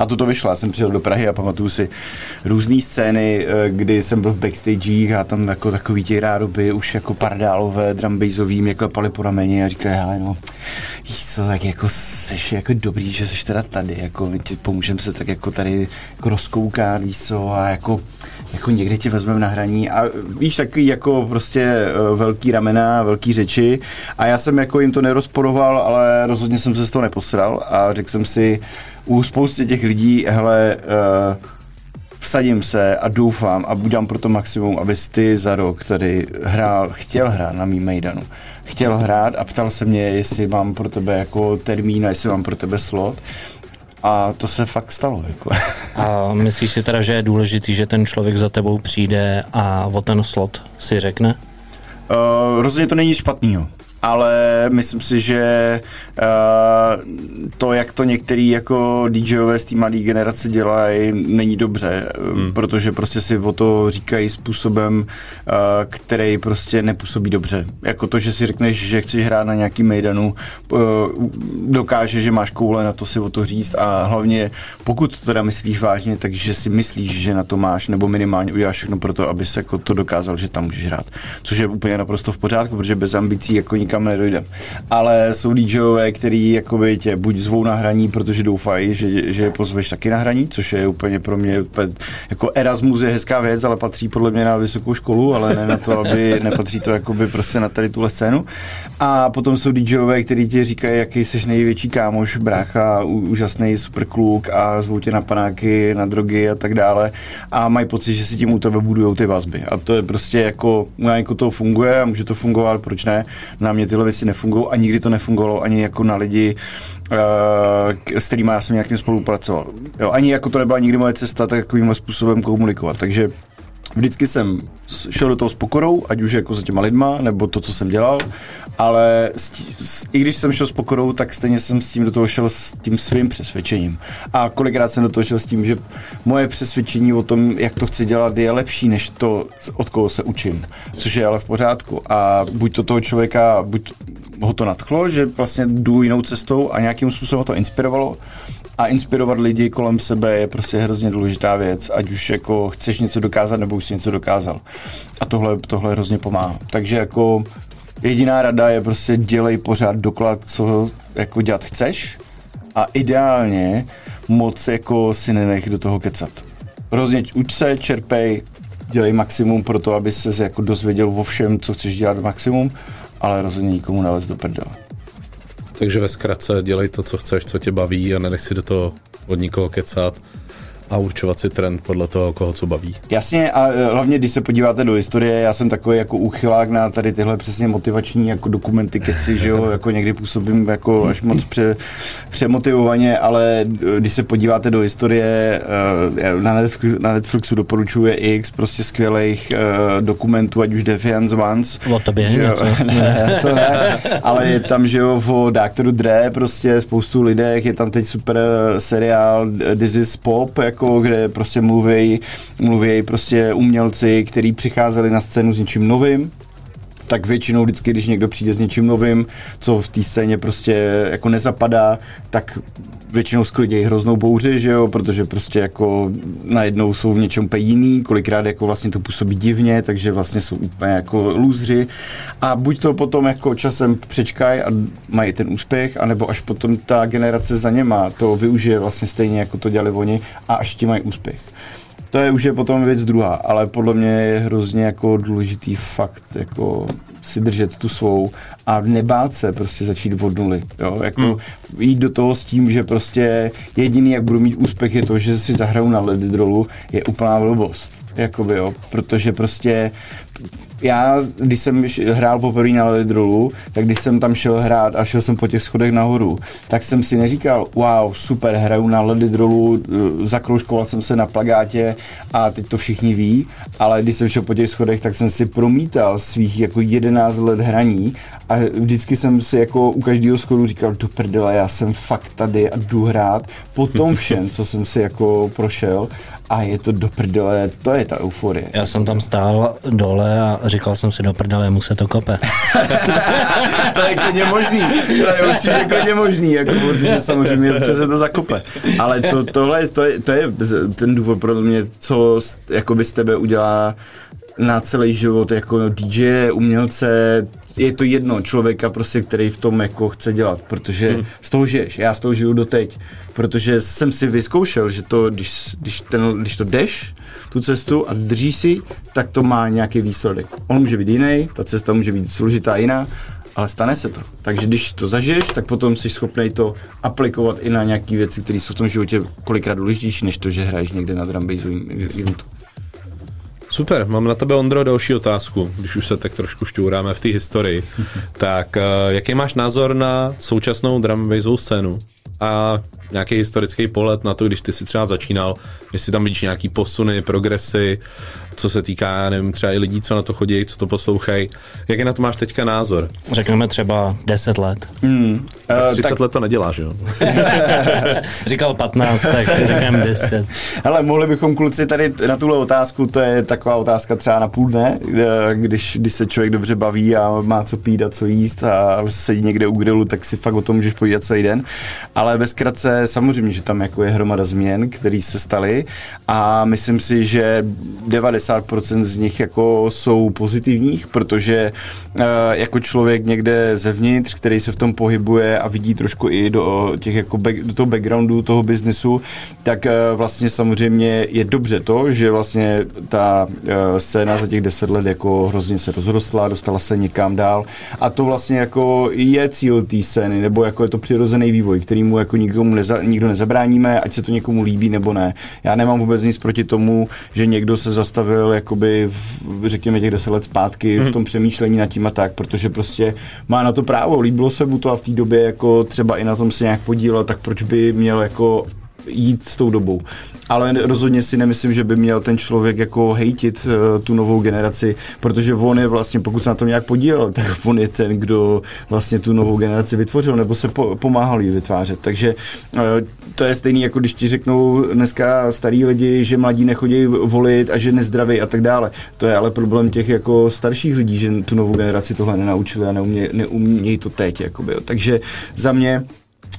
A toto vyšlo, já jsem přijel do Prahy a pamatuju si různé scény, uh, kdy jsem byl v backstagech a tam jako takový ti rádoby už jako pardálové, drumbassový mě klepali po rameni a říkají, hele no, víš tak jako seš jako dobrý, že seš teda tady, jako my ti pomůžeme se tak jako tady jako rozkoukat, víš co, a jako jako někde tě vezmeme na hraní a víš, takový jako prostě eh, velký ramena, velký řeči a já jsem jako jim to nerozporoval, ale rozhodně jsem se z toho neposral a řekl jsem si u spousty těch lidí, hele, uh, vsadím se a doufám a udělám pro to maximum, abys ty za rok tady hrál, chtěl hrát na mým Maidanu. Chtěl hrát a ptal se mě, jestli mám pro tebe jako termín a jestli mám pro tebe slot. A to se fakt stalo. Jako. [laughs] A myslíš si teda, že je důležitý, že ten člověk za tebou přijde a o ten slot si řekne? Uh, rozhodně to není špatného. Ale myslím si, že uh, to, jak to některý jako DJové z té mladé generace dělají, není dobře, hmm. protože prostě si o to říkají způsobem, uh, který prostě nepůsobí dobře. Jako to, že si řekneš, že chceš hrát na nějaký mejdanu, uh, dokáže, že máš koule na to si o to říct a hlavně pokud to teda myslíš vážně, takže si myslíš, že na to máš, nebo minimálně uděláš všechno pro to, aby se jako to dokázal, že tam můžeš hrát. Což je úplně naprosto v pořádku, protože bez ambicí jako nikam nikam nedojdem. Ale jsou DJové, který jakoby tě buď zvou na hraní, protože doufají, že, že je pozveš taky na hraní, což je úplně pro mě jako Erasmus je hezká věc, ale patří podle mě na vysokou školu, ale ne na to, aby [laughs] nepatří to jakoby prostě na tady tuhle scénu. A potom jsou DJové, který ti říkají, jaký jsi největší kámoš, brácha, úžasný super kluk a zvou tě na panáky, na drogy a tak dále a mají pocit, že si tím u tebe budujou ty vazby. A to je prostě jako, na to funguje a může to fungovat, proč ne? Na mě tyhle věci nefungují a nikdy to nefungovalo ani jako na lidi, k- s kterými já jsem nějakým spolupracoval. Jo, ani jako to nebyla nikdy moje cesta takovým způsobem komunikovat. Takže Vždycky jsem šel do toho s pokorou, ať už jako za těma lidma, nebo to, co jsem dělal, ale s tí, s, i když jsem šel s pokorou, tak stejně jsem s tím do toho šel s tím svým přesvědčením. A kolikrát jsem do toho šel s tím, že moje přesvědčení o tom, jak to chci dělat, je lepší, než to, od koho se učím. Což je ale v pořádku. A buď to toho člověka, buď ho to nadchlo, že vlastně jdu jinou cestou a nějakým způsobem to inspirovalo, a inspirovat lidi kolem sebe je prostě hrozně důležitá věc, ať už jako chceš něco dokázat, nebo už jsi něco dokázal. A tohle, tohle hrozně pomáhá. Takže jako jediná rada je prostě dělej pořád doklad, co jako dělat chceš a ideálně moc jako si nenech do toho kecat. Hrozně uč se, čerpej, dělej maximum pro to, aby se jako dozvěděl o všem, co chceš dělat maximum, ale rozhodně nikomu nalez do prdele. Takže ve zkratce dělej to, co chceš, co tě baví a nenech si do toho od nikoho kecat a určovat si trend podle toho, koho co baví. Jasně a e, hlavně, když se podíváte do historie, já jsem takový jako úchylák na tady tyhle přesně motivační jako dokumenty, keci, že jo, [laughs] jako někdy působím jako až moc pře, přemotivovaně, ale e, když se podíváte do historie, e, na, Netflix, na Netflixu doporučuje x prostě skvělých dokumentů, ať už Defiance Once. O tobě že jo, [laughs] ne, to ne, ale je tam, že jo, o Dr. Dre, prostě spoustu lidech, je tam teď super seriál This is Pop, jako kde prostě mluví, mluví prostě umělci, kteří přicházeli na scénu s něčím novým, tak většinou vždycky, když někdo přijde s něčím novým, co v té scéně prostě jako nezapadá, tak většinou sklidějí hroznou bouři, že jo, protože prostě jako najednou jsou v něčem úplně jiný, kolikrát jako vlastně to působí divně, takže vlastně jsou úplně jako lůzři a buď to potom jako časem přečkají a mají ten úspěch, anebo až potom ta generace za něma to využije vlastně stejně jako to dělali oni a až ti mají úspěch. To je už je potom věc druhá, ale podle mě je hrozně jako důležitý fakt jako si držet tu svou a nebát se prostě začít od nuly. Jo? Jako hmm. jít do toho s tím, že prostě jediný, jak budu mít úspěch, je to, že si zahraju na ledidrolu, je úplná blbost. Jakoby, jo, protože prostě já, když jsem hrál poprvé na Lidrolu, tak když jsem tam šel hrát a šel jsem po těch schodech nahoru, tak jsem si neříkal, wow, super, hraju na Lidrolu, zakroužkoval jsem se na plagátě a teď to všichni ví, ale když jsem šel po těch schodech, tak jsem si promítal svých jako 11 let hraní a vždycky jsem si jako u každého schodu říkal, do prdele, já jsem fakt tady a jdu hrát po tom všem, co jsem si jako prošel a je to do prdele, to je ta euforie. Já jsem tam stál dole a říkal jsem si do prdele, mu se to kope. [laughs] to je klidně možný. To je určitě klidně možný, jako, protože samozřejmě občas se to zakope. Ale to, tohle, to je, to je ten důvod pro mě, co z- jakoby z tebe udělá na celý život jako DJ, umělce, je to jedno člověka prostě, který v tom jako chce dělat, protože hmm. z toho žiješ, já z toho žiju doteď, protože jsem si vyzkoušel, že to, když, když, ten, když to jdeš, tu cestu a držíš si, tak to má nějaký výsledek. On může být jiný, ta cesta může být složitá jiná, ale stane se to. Takže když to zažiješ, tak potom jsi schopný to aplikovat i na nějaké věci, které jsou v tom životě kolikrát důležitější, než to, že hraješ někde na drumbassovým eventu. Super, mám na tebe, Ondro, další otázku, když už se tak trošku šťouráme v té historii. [laughs] tak uh, jaký máš názor na současnou drum scénu? A nějaký historický pohled na to, když ty si třeba začínal, jestli tam vidíš nějaký posuny, progresy, co se týká, já nevím, třeba i lidí, co na to chodí, co to poslouchají. Jaký na to máš teďka názor? Řekneme třeba 10 let. Hmm. Tak Uh, 30 tak, let to neděláš, jo? [laughs] Říkal 15, tak si řekneme 10. hele, mohli bychom kluci tady na tuhle otázku, to je taková otázka třeba na půl dne, eh, když, když se člověk dobře baví a má co pít a co jíst a sedí někde u grilu, tak si fakt o tom můžeš povídat celý den. Ale ve zkratce samozřejmě, že tam jako je hromada změn, které se staly a myslím si, že 90% z nich jako jsou pozitivních, protože uh, jako člověk někde zevnitř, který se v tom pohybuje a vidí trošku i do, těch jako back, do toho backgroundu toho biznesu, tak uh, vlastně samozřejmě je dobře to, že vlastně ta uh, scéna za těch deset let jako hrozně se rozrostla, dostala se někam dál a to vlastně jako je cíl té scény, nebo jako je to přirozený vývoj, kterýmu jako nikomu neza, nikdo nezabráníme, ať se to někomu líbí nebo ne. Já nemám vůbec nic proti tomu, že někdo se zastavil jakoby v, řekněme těch deset let zpátky v tom přemýšlení nad tím a tak, protože prostě má na to právo, líbilo se mu to a v té době jako třeba i na tom se nějak podílel, tak proč by měl jako jít s tou dobou. Ale rozhodně si nemyslím, že by měl ten člověk jako hejtit uh, tu novou generaci, protože on je vlastně, pokud se na tom nějak podílel, tak on je ten, kdo vlastně tu novou generaci vytvořil nebo se po, pomáhal jí vytvářet. Takže uh, to je stejný, jako když ti řeknou dneska starý lidi, že mladí nechodí volit a že nezdraví a tak dále. To je ale problém těch jako starších lidí, že tu novou generaci tohle nenaučili a neumějí, neumějí to teď. Jakoby. Takže za mě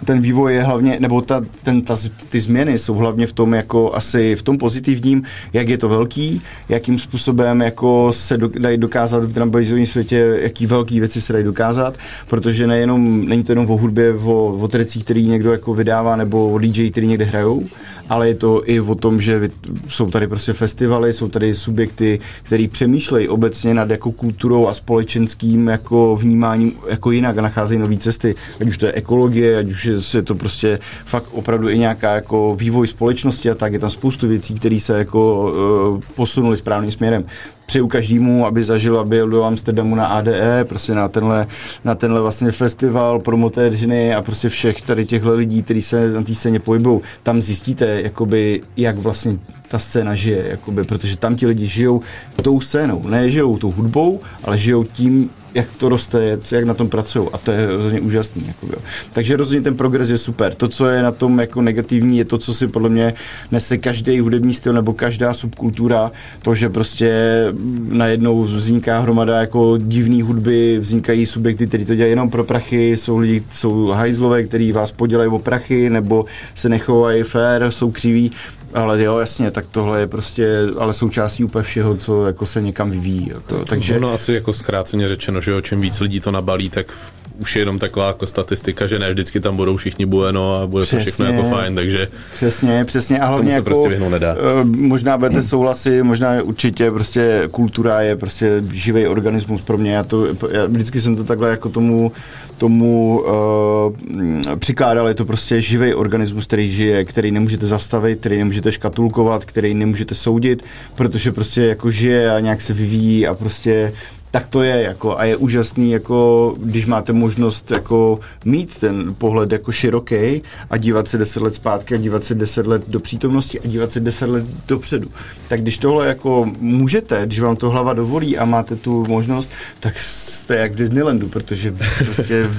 ten vývoj je hlavně, nebo ta, ten, ta, ty změny jsou hlavně v tom jako asi v tom pozitivním, jak je to velký, jakým způsobem jako se do, dají dokázat v drumbaseovém světě, jaký velký věci se dají dokázat, protože nejenom, není to jenom o hudbě, o, o trecích, který někdo jako vydává, nebo o DJ, který někde hrajou, ale je to i o tom, že jsou tady prostě festivaly, jsou tady subjekty, který přemýšlejí obecně nad jako kulturou a společenským jako vnímáním jako jinak a nacházejí nové cesty, ať už to je ekologie, ať už je je to prostě fakt opravdu i nějaká jako vývoj společnosti a tak, je tam spoustu věcí, které se jako uh, posunuly správným směrem přeju každému, aby zažil a byl do Amsterdamu na ADE, prostě na tenhle, na tenhle vlastně festival promotéřiny a prostě všech tady těchto lidí, kteří se na té scéně pohybují. Tam zjistíte, jakoby, jak vlastně ta scéna žije, jakoby, protože tam ti lidi žijou tou scénou, ne žijou tou hudbou, ale žijou tím, jak to roste, jak na tom pracují a to je hrozně úžasný. Jako, jo. Takže rozhodně ten progres je super. To, co je na tom jako negativní, je to, co si podle mě nese každý hudební styl nebo každá subkultura, to, že prostě najednou vzniká hromada jako divný hudby, vznikají subjekty, kteří to dělají jenom pro prachy, jsou lidi, jsou hajzlové, kteří vás podělají o prachy, nebo se nechovají fair, jsou křiví. Ale jo, jasně, tak tohle je prostě, ale součástí úplně všeho, co jako se někam vyvíjí. Jako, takže Ono asi jako zkráceně řečeno, že jo, čím víc lidí to nabalí, tak už je jenom taková jako statistika, že ne vždycky tam budou všichni bueno a bude to všechno Přesně. jako fajn, takže Přesně, přesně a hlavně se jako, prostě vyhnout nedá. eh, možná budete souhlasy, možná určitě prostě kultura je prostě živý organismus pro mě, já to, já vždycky jsem to takhle jako tomu, tomu uh, přikládal, je to prostě živý organismus, který žije, který nemůžete zastavit, který nemůžete škatulkovat, který nemůžete soudit, protože prostě jako žije a nějak se vyvíjí a prostě tak to je jako a je úžasný jako když máte možnost jako mít ten pohled jako široký a dívat se 10 let zpátky a dívat se 10 let do přítomnosti a dívat se 10 let dopředu. Tak když tohle jako můžete, když vám to hlava dovolí a máte tu možnost, tak jste jak v Disneylandu, protože prostě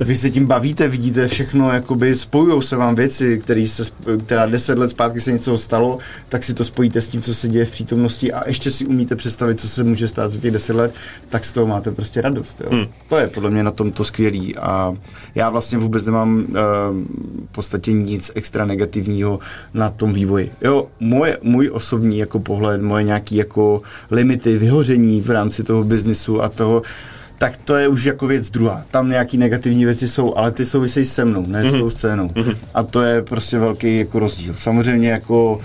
vy se tím bavíte, vidíte všechno, jakoby spojujou se vám věci, který se, která 10 let zpátky se něco stalo, tak si to spojíte s tím, co se děje v přítomnosti a ještě si umíte představit, co se může stát za těch 10 let, tak z toho máte prostě radost. Jo? Hmm. To je podle mě na tom to skvělý a já vlastně vůbec nemám uh, v podstatě nic extra negativního na tom vývoji. Jo, moje, můj osobní jako pohled, moje nějaký jako limity, vyhoření v rámci toho biznisu a toho, tak to je už jako věc druhá. Tam nějaký negativní věci jsou, ale ty souvisejí se mnou, ne s tou scénou. A to je prostě velký jako rozdíl. Samozřejmě jako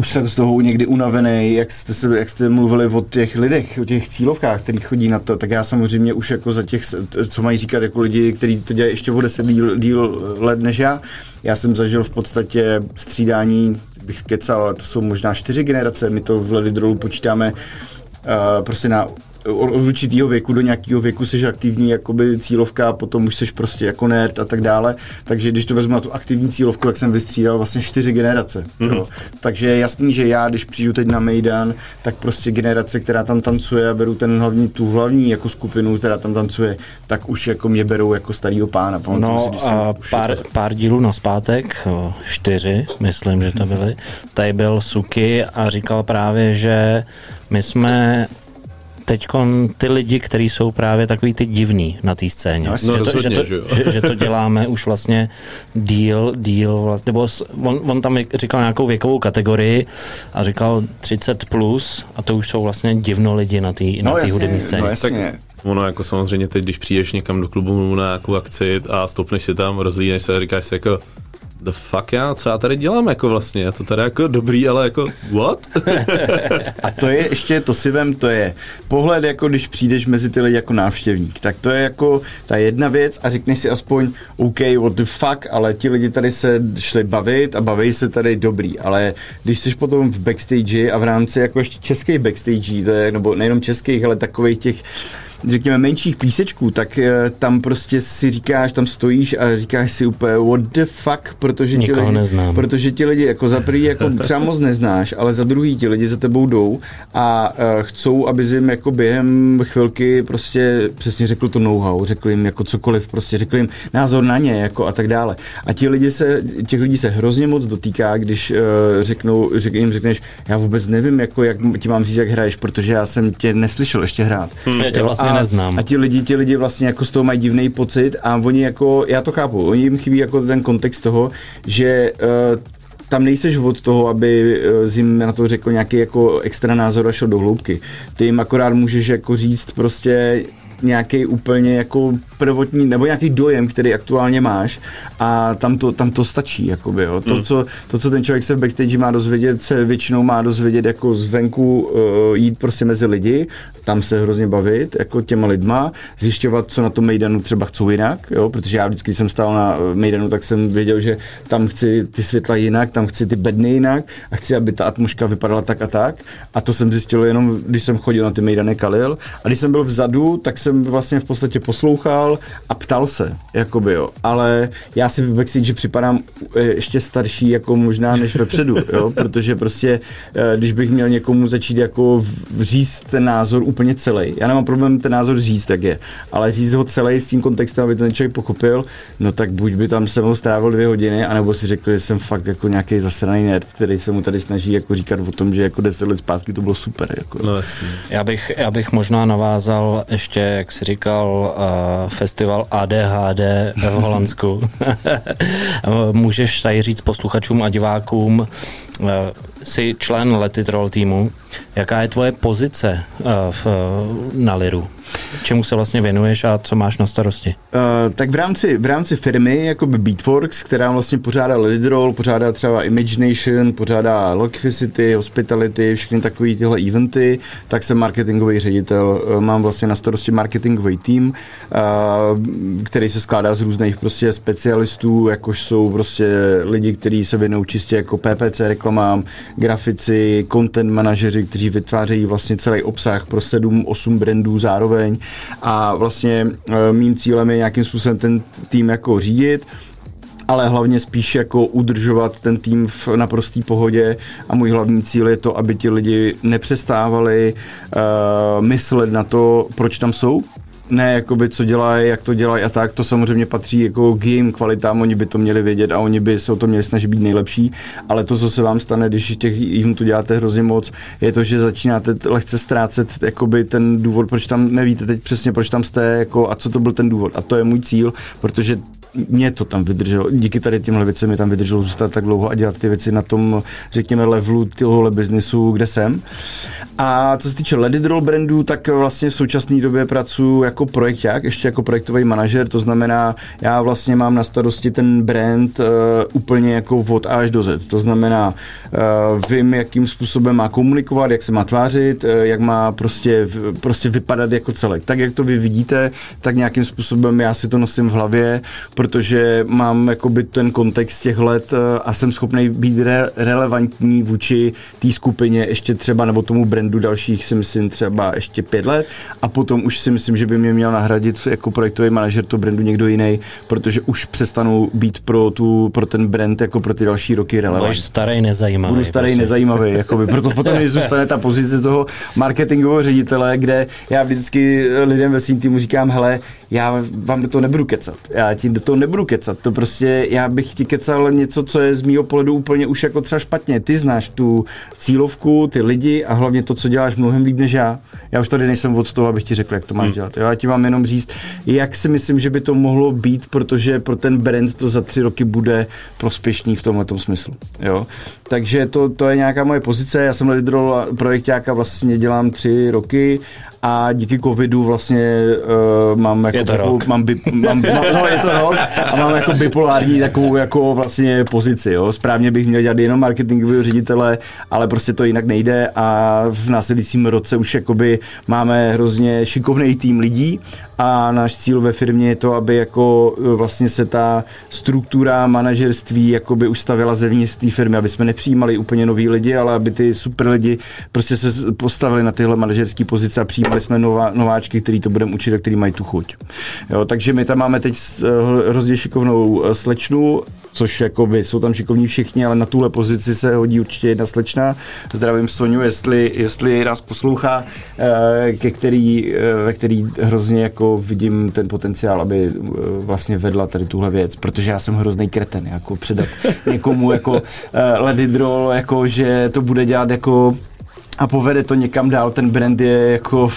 už jsem z toho někdy unavený, jak jste, se, jak jste mluvili o těch lidech, o těch cílovkách, který chodí na to, tak já samozřejmě už jako za těch, co mají říkat jako lidi, kteří to dělají ještě o deset díl, díl let než já, já jsem zažil v podstatě střídání, bych kecal, ale to jsou možná čtyři generace, my to v Levidrolu počítáme uh, prostě na od určitého věku do nějakého věku jsi aktivní jakoby cílovka, potom už jsi prostě jako nerd a tak dále. Takže když to vezmu na tu aktivní cílovku, tak jsem vystřídal vlastně čtyři generace. Mm-hmm. Jo. Takže je jasný, že já, když přijdu teď na Mejdan, tak prostě generace, která tam tancuje a beru ten hlavní, tu hlavní jako skupinu, která tam tancuje, tak už jako mě berou jako starýho pána. Pamatuju si, No když jsem a pár, jako- pár dílů naspátek, o, čtyři, myslím, že to byly, tady byl Suki a říkal právě, že my jsme teď ty lidi, kteří jsou právě takový ty divný na té scéně. No, že, to, že, rozhodně, to, že že, že to děláme už vlastně díl, díl vlastně, nebo s- on, on tam říkal nějakou věkovou kategorii a říkal 30 plus a to už jsou vlastně divno lidi na té na té hudební scéně. no jasně. Ono jako samozřejmě teď, když přijdeš někam do klubu na nějakou akci a stoupneš si tam, rozlídneš se a říkáš si jako the fuck já, co já tady dělám jako vlastně, je to tady jako dobrý, ale jako what? [laughs] A to je ještě, to si vem, to je pohled, jako když přijdeš mezi ty lidi jako návštěvník. Tak to je jako ta jedna věc a řekneš si aspoň, OK, what the fuck, ale ti lidi tady se šli bavit a baví se tady dobrý. Ale když jsi potom v backstage a v rámci jako ještě českých backstage, to je, nebo nejenom českých, ale takových těch řekněme, menších písečků, tak eh, tam prostě si říkáš, tam stojíš a říkáš si úplně what the fuck, protože ti lidi, neznám. protože ti lidi jako za prvý jako [laughs] třeba moc neznáš, ale za druhý ti lidi za tebou jdou a uh, chcou, aby jim jako během chvilky prostě přesně řekl to know-how, řekl jim jako cokoliv, prostě řekl jim názor na ně jako a tak dále. A ti lidi se, těch lidí se hrozně moc dotýká, když uh, řeknou, řek, jim řekneš, já vůbec nevím, jako jak ti mám říct, jak hraješ, protože já jsem tě neslyšel ještě hrát. Já tě Jo, vlastně a, neznám. A ti lidi, ti lidi vlastně jako z toho mají divný pocit a oni jako, já to chápu, oni jim chybí jako ten kontext toho, že uh, tam nejseš od toho, aby eh, jim na to řekl nějaký jako extra názor a šel do hloubky. Ty jim akorát můžeš jako říct prostě nějaký úplně jako prvotní, nebo nějaký dojem, který aktuálně máš a tam to, tam to stačí, jakoby, jo. To, co, to, co ten člověk se v backstage má dozvědět, se většinou má dozvědět jako zvenku uh, jít prostě mezi lidi, tam se hrozně bavit, jako těma lidma, zjišťovat, co na tom Mejdanu třeba chcou jinak, jo, protože já vždycky, když jsem stál na Mejdanu, tak jsem věděl, že tam chci ty světla jinak, tam chci ty bedny jinak a chci, aby ta atmosféra vypadala tak a tak. A to jsem zjistil jenom, když jsem chodil na ty Mejdany Kalil. A když jsem byl vzadu, tak jsem vlastně v podstatě poslouchal a ptal se, jakoby, jo. Ale já si v backstage připadám eh, ještě starší, jako možná než vepředu, jo, protože prostě, eh, když bych měl někomu začít jako v- říct ten názor úplně celý. Já nemám problém ten názor říct, jak je, ale říct ho celý s tím kontextem, aby to ten člověk pochopil, no tak buď by tam se mnou strávil dvě hodiny, anebo si řekl, že jsem fakt jako nějaký zasraný nerd, který se mu tady snaží jako říkat o tom, že jako deset let zpátky to bylo super. Jako. No jasně. Já bych, já bych možná navázal ještě, jak jsi říkal, uh, festival ADHD v [laughs] Holandsku. [laughs] Můžeš tady říct posluchačům a divákům, uh, jsi člen Let It Roll týmu, jaká je tvoje pozice uh, v, na Liru? Čemu se vlastně věnuješ a co máš na starosti? Uh, tak v rámci, v rámci firmy, jako by Beatworks, která vlastně pořádá Lead Roll, pořádá třeba Imagination, pořádá Lockficity, Hospitality, všechny takové tyhle eventy, tak jsem marketingový ředitel. Uh, mám vlastně na starosti marketingový tým, uh, který se skládá z různých prostě specialistů, jakož jsou prostě lidi, kteří se věnují čistě jako PPC reklamám, grafici, content manažeři, kteří vytvářejí vlastně celý obsah pro 7-8 brandů zároveň a vlastně e, mým cílem je nějakým způsobem ten tým jako řídit, ale hlavně spíš jako udržovat ten tým v naprostý pohodě. A můj hlavní cíl je to, aby ti lidi nepřestávali uh, myslet na to, proč tam jsou, ne jakoby co dělají, jak to dělají a tak, to samozřejmě patří jako k jejím kvalitám, oni by to měli vědět a oni by se o to měli snažit být nejlepší, ale to, co se vám stane, když těch eventů děláte hrozně moc, je to, že začínáte lehce ztrácet jakoby ten důvod, proč tam nevíte teď přesně, proč tam jste jako, a co to byl ten důvod. A to je můj cíl, protože mě to tam vydrželo, díky tady těmhle věcem mi tam vydrželo zůstat tak dlouho a dělat ty věci na tom, řekněme, levelu tohohle biznisu, kde jsem. A co se týče Roll brandu, tak vlastně v současné době pracuji jako projekták, ještě jako projektový manažer, to znamená, já vlastně mám na starosti ten brand uh, úplně jako od A až do Z. To znamená, uh, vím, jakým způsobem má komunikovat, jak se má tvářit, uh, jak má prostě, prostě vypadat jako celek. Tak, jak to vy vidíte, tak nějakým způsobem já si to nosím v hlavě, protože mám jakoby ten kontext těch let uh, a jsem schopný být re- relevantní vůči té skupině ještě třeba nebo tomu brandu dalších si myslím třeba ještě pět let a potom už si myslím, že by mě měl nahradit jako projektový manažer toho brandu někdo jiný, protože už přestanou být pro, tu, pro ten brand jako pro ty další roky relevantní. Budeš starý, nezajímavý. Budu starý, prostě. nezajímavý, jakoby. proto potom mi zůstane ta pozice toho marketingového ředitele, kde já vždycky lidem ve svým týmu říkám, hele, já vám do toho nebudu kecat, já ti do toho nebudu kecat, to prostě, já bych ti kecal něco, co je z mýho pohledu úplně už jako třeba špatně, ty znáš tu cílovku, ty lidi a hlavně to, co děláš mnohem líp než já. Já už tady nejsem od toho, abych ti řekl, jak to máš dělat. Jo, já ti mám jenom říct, jak si myslím, že by to mohlo být, protože pro ten brand to za tři roky bude prospěšný v tomhle smyslu. Jo? Takže to, to je nějaká moje pozice. Já jsem lidroval projektáka vlastně dělám tři roky a díky covidu vlastně uh, mám jako Je to takovou- rok. mám, bi, mám, mám, [laughs] no, je to rok a mám jako bipolární takovou jako vlastně pozici, jo. Správně bych měl dělat jenom marketingového ředitele, ale prostě to jinak nejde a v následujícím roce už jakoby máme hrozně šikovný tým lidí a náš cíl ve firmě je to, aby jako eh, vlastně se ta struktura manažerství jakoby už stavila zevnitř té firmy, aby jsme nepřijímali úplně nový lidi, ale aby ty super lidi prostě se postavili na tyhle manažerské pozice a přijímali jsme nová, nováčky, který to budeme učit a který mají tu chuť. Jo, takže my tam máme teď eh, hrozně šikovnou eh, slečnu, což jakoby jsou tam šikovní všichni, ale na tuhle pozici se hodí určitě jedna slečna. Zdravím Soniu, jestli, jestli nás poslouchá, ke který, ve který hrozně jako vidím ten potenciál, aby eh, vlastně vedla tady tuhle věc, protože já jsem hrozný kreten, jako předat [laughs] někomu jako eh, ledidrol, jako že to bude dělat jako a povede to někam dál, ten brand je jako,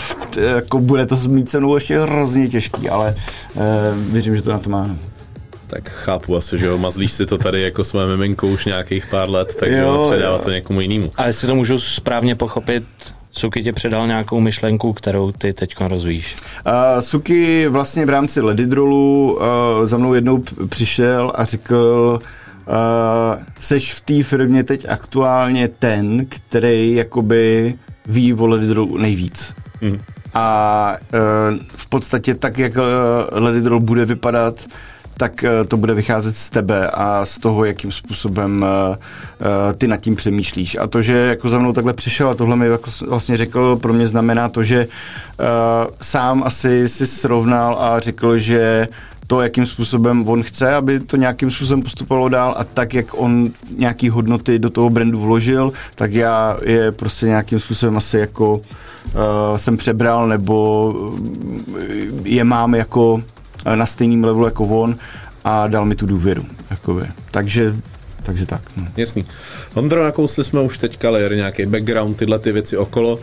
jako bude to mít cenou ještě hrozně těžký, ale eh, věřím, že to na to má. Tak chápu asi, že jo, mazlíš si to tady jako své miminko už nějakých pár let, tak Jo, jo, předává jo. to někomu jinému. A jestli to můžu správně pochopit, Suky ti předal nějakou myšlenku, kterou ty teď rozvíjíš. Uh, Suki vlastně v rámci Ledidrolu uh, za mnou jednou přišel a řekl, uh, seš v té firmě teď aktuálně ten, který jakoby ví o Ledidrolu nejvíc. Mhm. A uh, v podstatě tak, jak uh, Ledidrol bude vypadat, tak eh, to bude vycházet z tebe a z toho, jakým způsobem eh, eh, ty nad tím přemýšlíš. A to, že jako za mnou takhle přišel a tohle mi jako vlastně řekl, pro mě znamená to, že sám asi si srovnal a řekl, že to, jakým způsobem on chce, aby to nějakým způsobem postupovalo dál a tak, jak on nějaký hodnoty do toho brandu vložil, tak já je prostě nějakým způsobem asi jako uh, jsem přebral nebo je mám jako na stejném levelu jako on a dal mi tu důvěru. Jakoby. Takže, takže tak. No. Jasný. Ondro, nakousli jsme už teďka layer, nějaký background, tyhle ty věci okolo. Uh,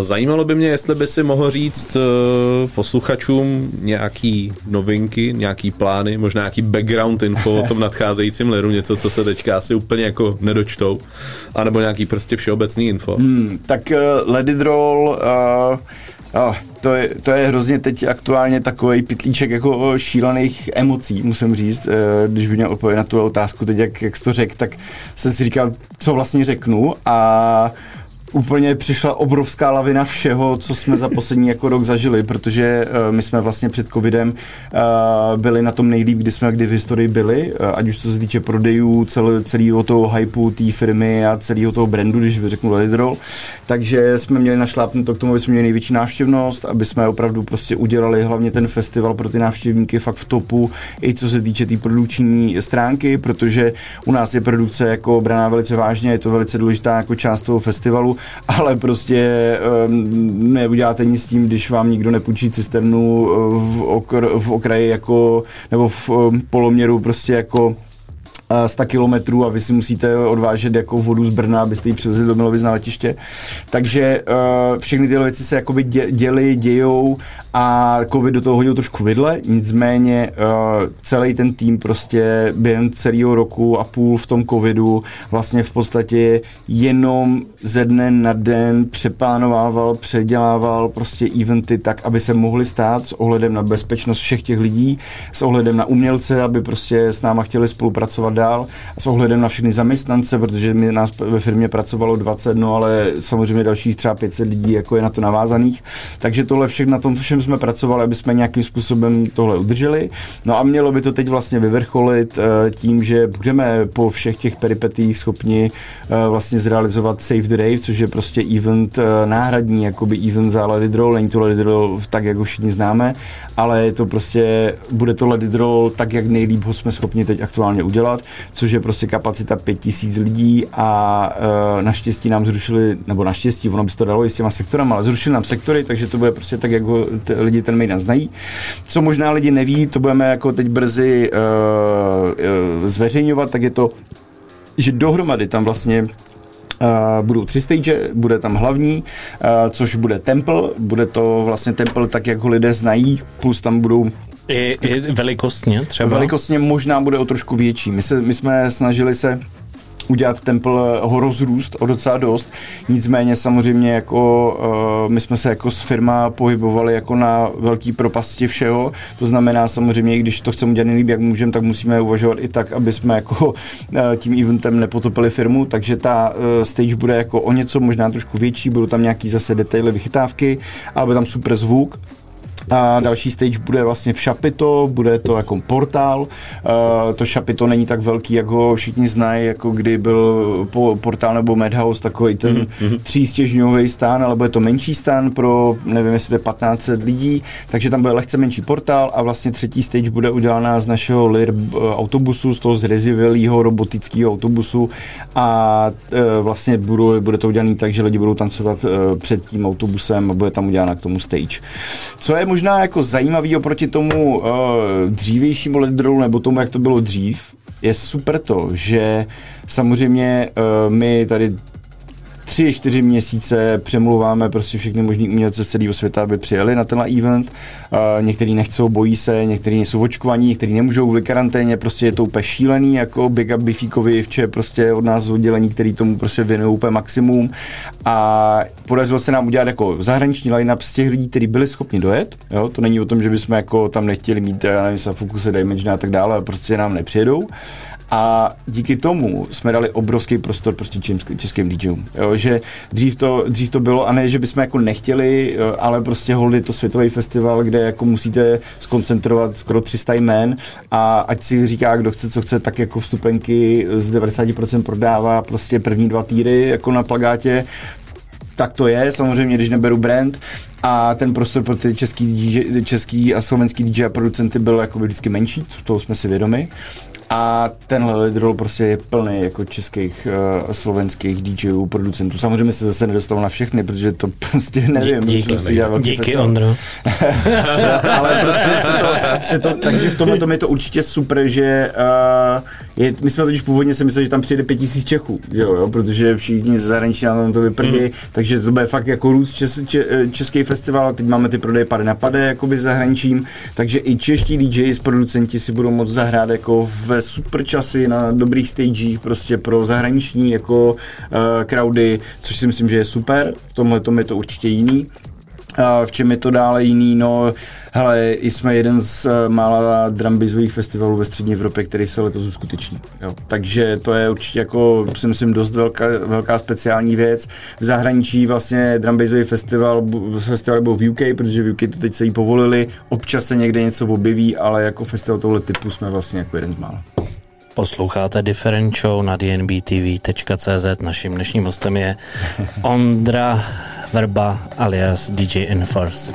zajímalo by mě, jestli by si mohl říct uh, posluchačům nějaký novinky, nějaký plány, možná nějaký background info o tom nadcházejícím leru, něco, co se teďka asi úplně jako nedočtou, anebo nějaký prostě všeobecný info. Hmm, tak uh, Roll, uh, Oh, to, je, to je hrozně teď aktuálně takový pitlíček jako šílených emocí, musím říct. Eh, Když by měl odpovědět na tu otázku teď, jak, jak jsi to řekl, tak jsem si říkal, co vlastně řeknu a úplně přišla obrovská lavina všeho, co jsme za poslední jako rok zažili, protože uh, my jsme vlastně před covidem uh, byli na tom nejlíp, kdy jsme kdy v historii byli, uh, ať už co se týče prodejů, cel, celého toho hypeu té firmy a celého toho brandu, když řeknu Lidrol. Takže jsme měli našlápnuto k tomu, aby jsme měli největší návštěvnost, aby jsme opravdu prostě udělali hlavně ten festival pro ty návštěvníky fakt v topu, i co se týče té tý produkční stránky, protože u nás je produkce jako braná velice vážně, je to velice důležitá jako část toho festivalu, ale prostě um, neuděláte nic s tím, když vám nikdo nepůjčí cisternu uh, v, okr, v okraji jako, nebo v um, poloměru prostě jako 100 kilometrů a vy si musíte odvážet jako vodu z Brna, abyste ji přivezli do Milovic na letiště. Takže uh, všechny tyhle věci se jakoby dě, děly, dějou a covid do toho hodil trošku vidle, nicméně uh, celý ten tým prostě během celého roku a půl v tom covidu vlastně v podstatě jenom ze dne na den přeplánovával, předělával prostě eventy tak, aby se mohli stát s ohledem na bezpečnost všech těch lidí, s ohledem na umělce, aby prostě s náma chtěli spolupracovat dál a s ohledem na všechny zaměstnance, protože mi nás ve firmě pracovalo 20, no ale samozřejmě dalších třeba 500 lidí jako je na to navázaných. Takže tohle všechno na tom všem jsme pracovali, aby jsme nějakým způsobem tohle udrželi. No a mělo by to teď vlastně vyvrcholit eh, tím, že budeme po všech těch peripetích schopni eh, vlastně zrealizovat Save the Rave, což je prostě event eh, náhradní, jakoby event za It Roll, není to It Roll tak, jak ho všichni známe, ale je to prostě, bude to It Roll tak, jak nejlíp ho jsme schopni teď aktuálně udělat, což je prostě kapacita 5000 lidí a uh, naštěstí nám zrušili, nebo naštěstí, ono by se to dalo i s těma sektorama, ale zrušili nám sektory, takže to bude prostě tak, jak ho t- lidi ten Mejdan znají. Co možná lidi neví, to budeme jako teď brzy uh, uh, zveřejňovat, tak je to, že dohromady tam vlastně Uh, budou tři stage, bude tam hlavní, uh, což bude temple, bude to vlastně temple tak, jak ho lidé znají, plus tam budou I, i velikostně třeba. Velikostně možná bude o trošku větší. My, se, my jsme snažili se udělat temple ho rozrůst o docela dost. Nicméně samozřejmě jako uh, my jsme se jako s firma pohybovali jako na velký propasti všeho. To znamená samozřejmě, když to chceme udělat nejlíp, jak můžeme, tak musíme uvažovat i tak, aby jsme jako uh, [laughs] tím eventem nepotopili firmu. Takže ta uh, stage bude jako o něco možná trošku větší, budou tam nějaký zase detaily, vychytávky, ale bude tam super zvuk. A další stage bude vlastně v Šapito, bude to jako portál. Uh, to Šapito není tak velký, jak ho všichni znají, jako kdy byl po, portál nebo Madhouse, takový ten mm-hmm. třístěžňový stán, ale bude to menší stán pro, nevím, jestli to je 1500 lidí, takže tam bude lehce menší portál a vlastně třetí stage bude udělaná z našeho LIR eh, autobusu, z toho zrezivělého robotického autobusu a uh, vlastně bude, bude to udělané tak, že lidi budou tancovat uh, před tím autobusem a bude tam udělána k tomu stage. Co je možná jako zajímavý oproti tomu uh, dřívějšímu ledrolu nebo tomu, jak to bylo dřív, je super to, že samozřejmě uh, my tady tři, čtyři měsíce přemluváme prostě všechny možný umělce z celého světa, aby přijeli na tenhle event. Uh, někteří nechcou, bojí se, někteří nejsou očkovaní, někteří nemůžou kvůli karanténě, prostě je to úplně šílený, jako Big Up Bifíkovi, vče prostě od nás oddělení, který tomu prostě věnují úplně maximum. A podařilo se nám udělat jako zahraniční line-up z těch lidí, kteří byli schopni dojet. Jo? To není o tom, že bychom jako tam nechtěli mít, já nevím, Focuse, Dimension a tak dále, prostě nám nepřijedou. A díky tomu jsme dali obrovský prostor prostě českým, českým DJům. Jo, že dřív to, dřív to bylo, a ne, že bychom jako nechtěli, jo, ale prostě hold je to světový festival, kde jako musíte skoncentrovat skoro 300 jmén a ať si říká, kdo chce, co chce, tak jako vstupenky z 90% prodává prostě první dva týry jako na plagátě, tak to je, samozřejmě, když neberu brand a ten prostor pro ty český, DJ, český a slovenský DJ a producenty byl jako vždycky menší, toho jsme si vědomi. A tenhle lidrol prostě je plný jako českých uh, slovenských DJů, producentů. Samozřejmě se zase nedostal na všechny, protože to [laughs] prostě nevím. Díky, si dělal velký díky festival. Ondro. [laughs] ale prostě se to, se to, takže v tomhle tom je to určitě super, že uh, je, my jsme totiž původně si mysleli, že tam přijede 5000 Čechů, že jo, jo, protože všichni z zahraničí na tom to vyprdí, mm. takže to bude fakt jako růst čes, če, český festival, teď máme ty prodeje pade na pade, jakoby zahraničím, takže i čeští DJs, producenti si budou moct zahrát jako ve super časy na dobrých stagech prostě pro zahraniční jako uh, crowdy, což si myslím, že je super, v tomhle tom je to určitě jiný. V čem je to dále jiný? No, hele, jsme jeden z eh, mála drumbizových festivalů ve střední Evropě, který se letos uskuteční. Jo. Takže to je určitě jako, si myslím, dost velká, velká speciální věc. V zahraničí vlastně drumbizový festival, festival byl v UK, protože v UK to teď se jí povolili, občas se někde něco objeví, ale jako festival tohle typu jsme vlastně jako jeden z mála. Posloucháte Different Show na dnbtv.cz. Naším dnešním hostem je Ondra Verba alias DJ Enforce.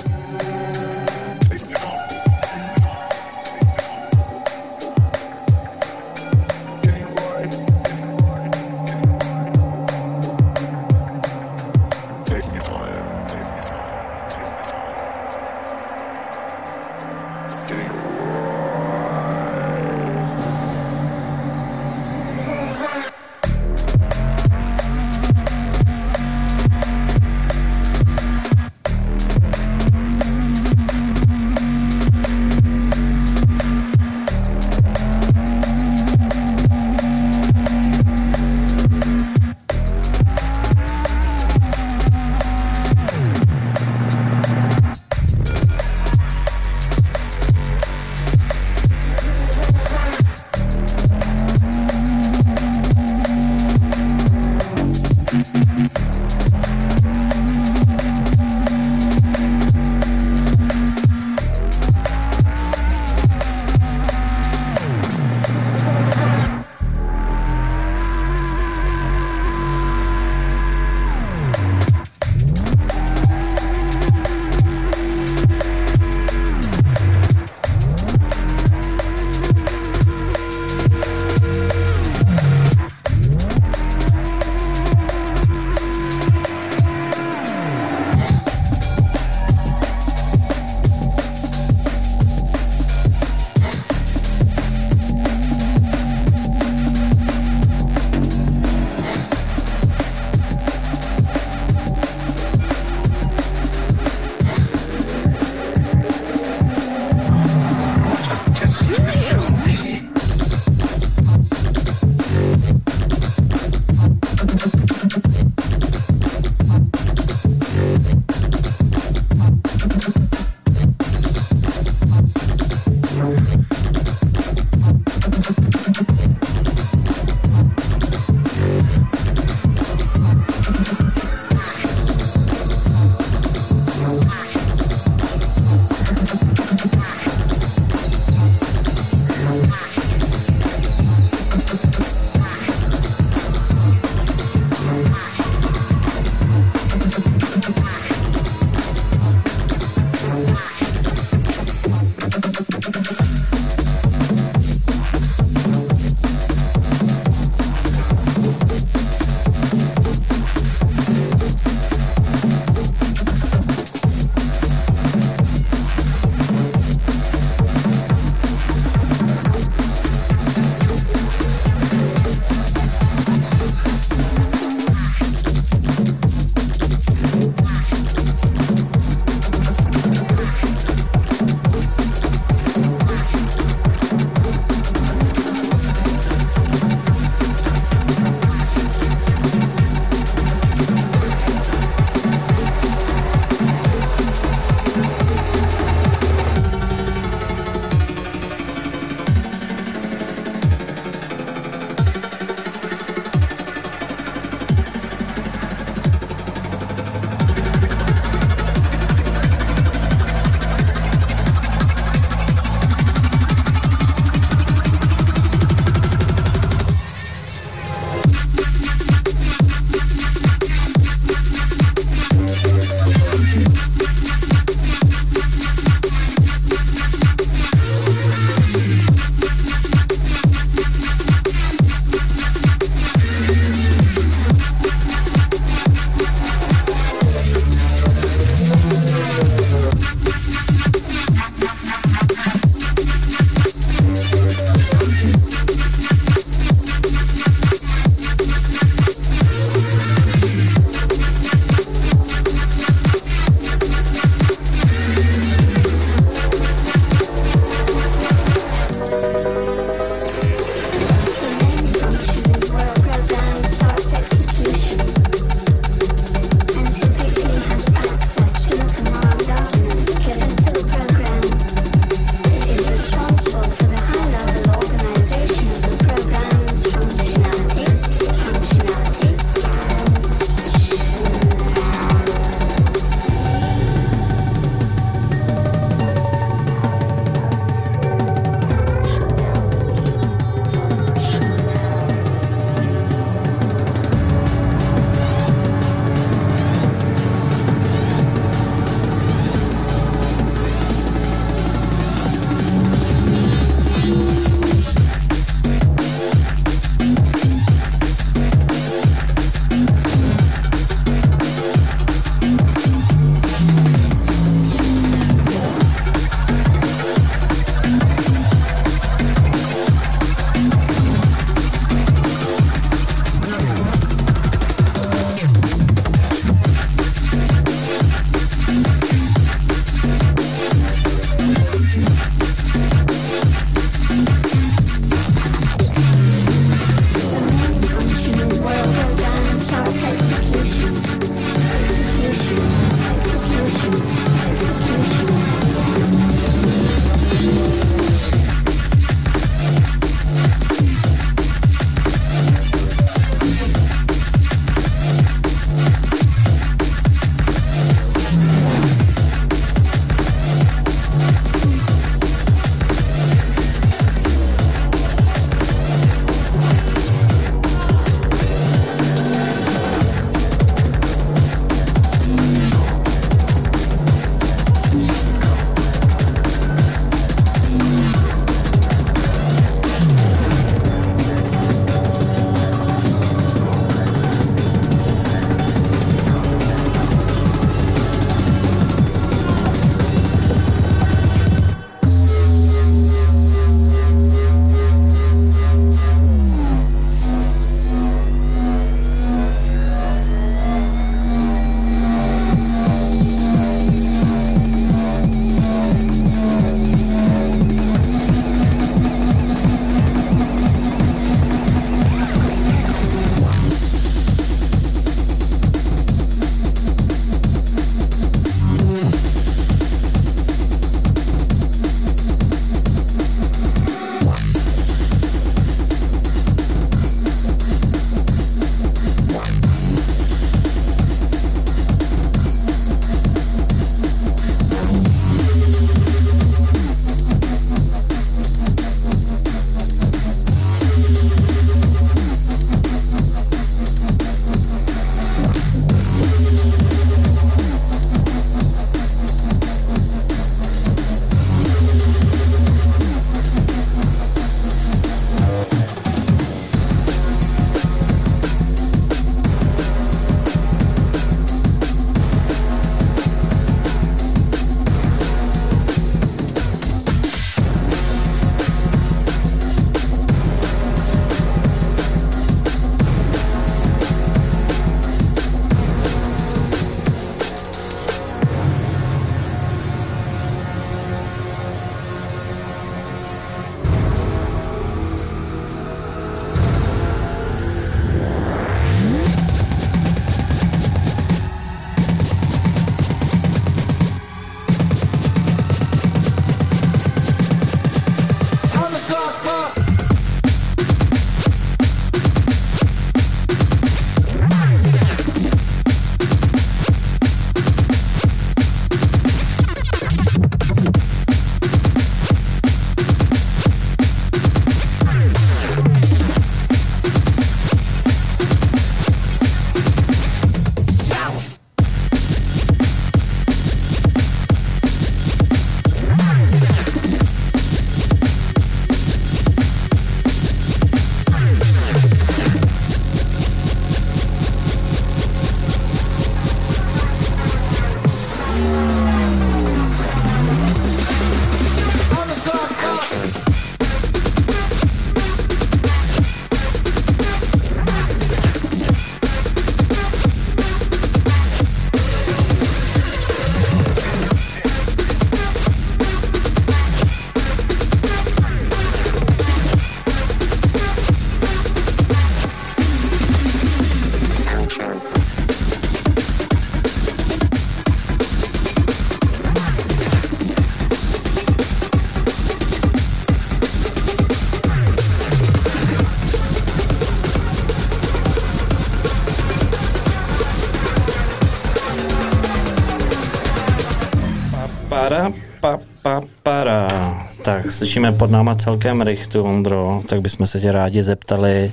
Tak, slyšíme pod náma celkem rychtu, Ondro, tak bychom se tě rádi zeptali,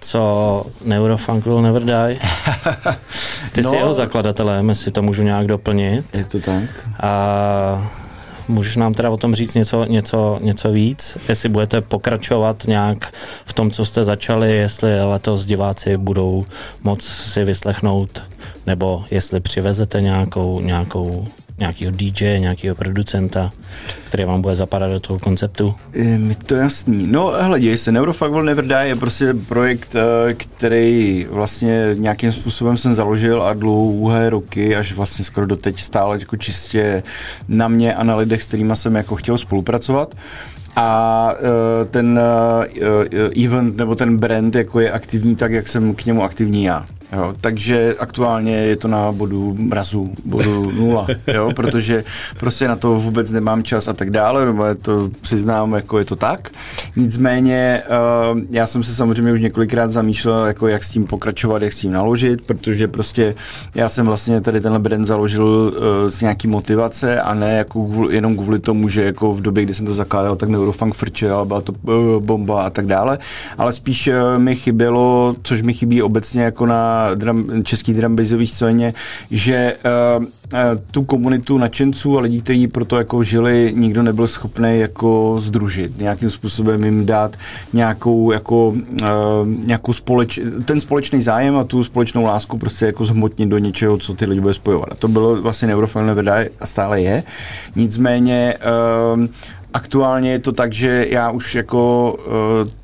co Neurofunk Will Never Die. [laughs] Ty No. jsi jeho zakladatelem, jestli to můžu nějak doplnit. Je to tak? A můžeš nám teda o tom říct něco, něco, něco víc? Jestli budete pokračovat nějak v tom, co jste začali, jestli letos diváci budou moc si vyslechnout, nebo jestli přivezete nějakou, nějakou, nějakýho DJ, nějakýho producenta, který vám bude zapadat do toho konceptu. Je mi to jasný. No, hele, děj se. Neurofuck Will Never Die je prostě projekt, eh, který vlastně nějakým způsobem jsem založil a dlouhé roky, až vlastně skoro doteď stále jako čistě na mě a na lidech, s kterými jsem jako chtěl spolupracovat. A eh, ten eh, event nebo ten brand jako je aktivní tak, jak jsem k němu aktivní já. Jo, takže aktuálně je to na bodu mrazu, bodu nula, [laughs] jo, protože prostě na to vůbec nemám čas a tak dále, nebo je to přiznám, jako je to tak. Nicméně uh, já jsem se samozřejmě už několikrát zamýšlel, jako jak s tím pokračovat, jak s tím naložit, protože prostě já jsem vlastně tady tenhle brand založil uh, z nějaký motivace a ne jako kvůli, jenom kvůli tomu, že jako v době, kdy jsem to zakládal, tak Neurofunk frčel, byla to uh, bomba a tak dále, ale spíš uh, mi chybělo, což mi chybí obecně jako na drum, český drumbassový scéně, že uh, tu komunitu nadšenců a lidí, kteří pro to jako žili, nikdo nebyl schopný jako združit, nějakým způsobem jim dát nějakou jako uh, nějakou společ, ten společný zájem a tu společnou lásku prostě jako zhmotnit do něčeho, co ty lidi bude spojovat. A to bylo vlastně Neurofilm Never Die a stále je. Nicméně uh, Aktuálně je to tak, že já už jako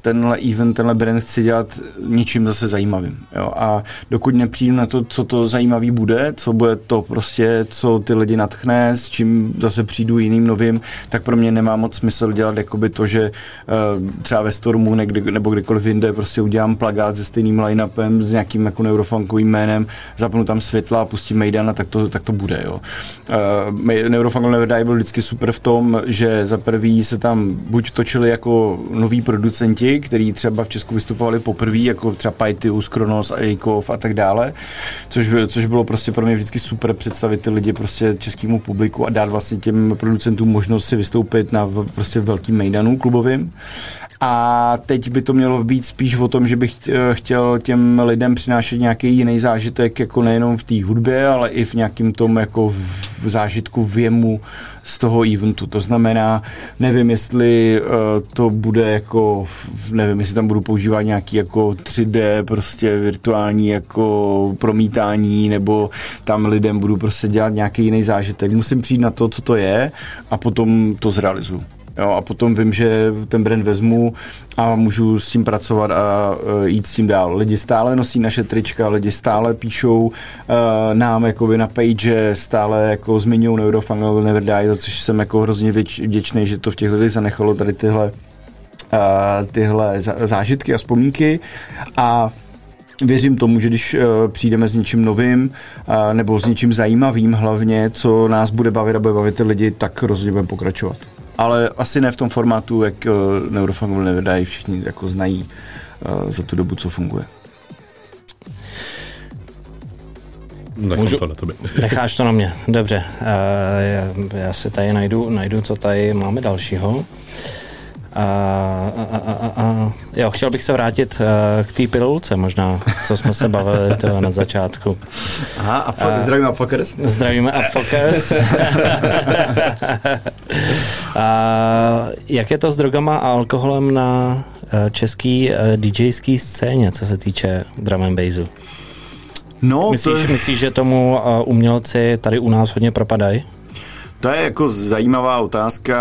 tenhle event, tenhle brand chci dělat něčím zase zajímavým. Jo? A dokud nepřijdu na to, co to zajímavý bude, co bude to prostě, co ty lidi natchne, s čím zase přijdu jiným novým, tak pro mě nemá moc smysl dělat jakoby to, že uh, třeba ve Stormu nekde, nebo kdekoliv jinde prostě udělám plagát se stejným line-upem, s nějakým jako neurofunkovým jménem, zapnu tam světla a pustím Maidana, tak to, tak to bude. Jo? Uh, Neurofunk Never Die byl vždycky super v tom, že za prvý se tam buď točili jako noví producenti, kteří třeba v Česku vystupovali poprvé, jako třeba Paitius, Kronos, Eikov a tak dále, což, což bylo prostě pro mě vždycky super představit ty lidi prostě českému publiku a dát vlastně těm producentům možnost si vystoupit na prostě velkým mejdanu klubovým. A teď by to mělo být spíš o tom, že bych eh, chtěl těm lidem přinášet nějaký jiný zážitek, jako nejenom v té hudbě, ale i v nějakým tom jako v zážitku věmu z toho eventu. To znamená, nevím, jestli uh, to bude jako, nevím, jestli tam budu používat nějaký jako 3D, prostě virtuální jako promítání, nebo tam lidem budu prostě dělat nějaký jiný zážitek. Musím přijít na to, co to je a potom to zrealizuju. Jo, a potom vím, že ten brand vezmu a můžu s tím pracovat a uh, jít s tím dál. Lidi stále nosí naše trička, lidi stále píšou uh, nám jakoby na page, stále jako zmiňují Neurofunk Will Never Die, za což jsem jako hrozně vděčný, že to v těch lidech zanechalo tady tyhle uh, tyhle zá- zážitky a vzpomínky a Věřím tomu, že když uh, přijdeme s něčím novým uh, nebo s něčím zajímavým hlavně, co nás bude bavit a bude bavit ty lidi, tak rozhodně budeme pokračovat. Ale asi ne v tom formátu, jak uh, Neurofunk Will Never Die všichni jako znají uh, za tu dobu, co funguje. Nechám Můžu- to na tobě. [laughs] Necháš to na mě, dobře. Uh, já, já si tady najdu, najdu, co tady máme dalšího. A, a, a, a, a, jo, chtěl bych se vrátit uh, k té pilulce možná, co jsme se bavili toho na začátku. Aha, a fa- zdravím Upfuckers. Zdravíme [laughs] a jak je to s drogama a alkoholem na eh, český eh, DJský scéně, co se týče drum and bassu? No, to Myslíš, je, myslíš, že tomu eh, umělci tady u nás hodně propadají? To je jako zajímavá otázka.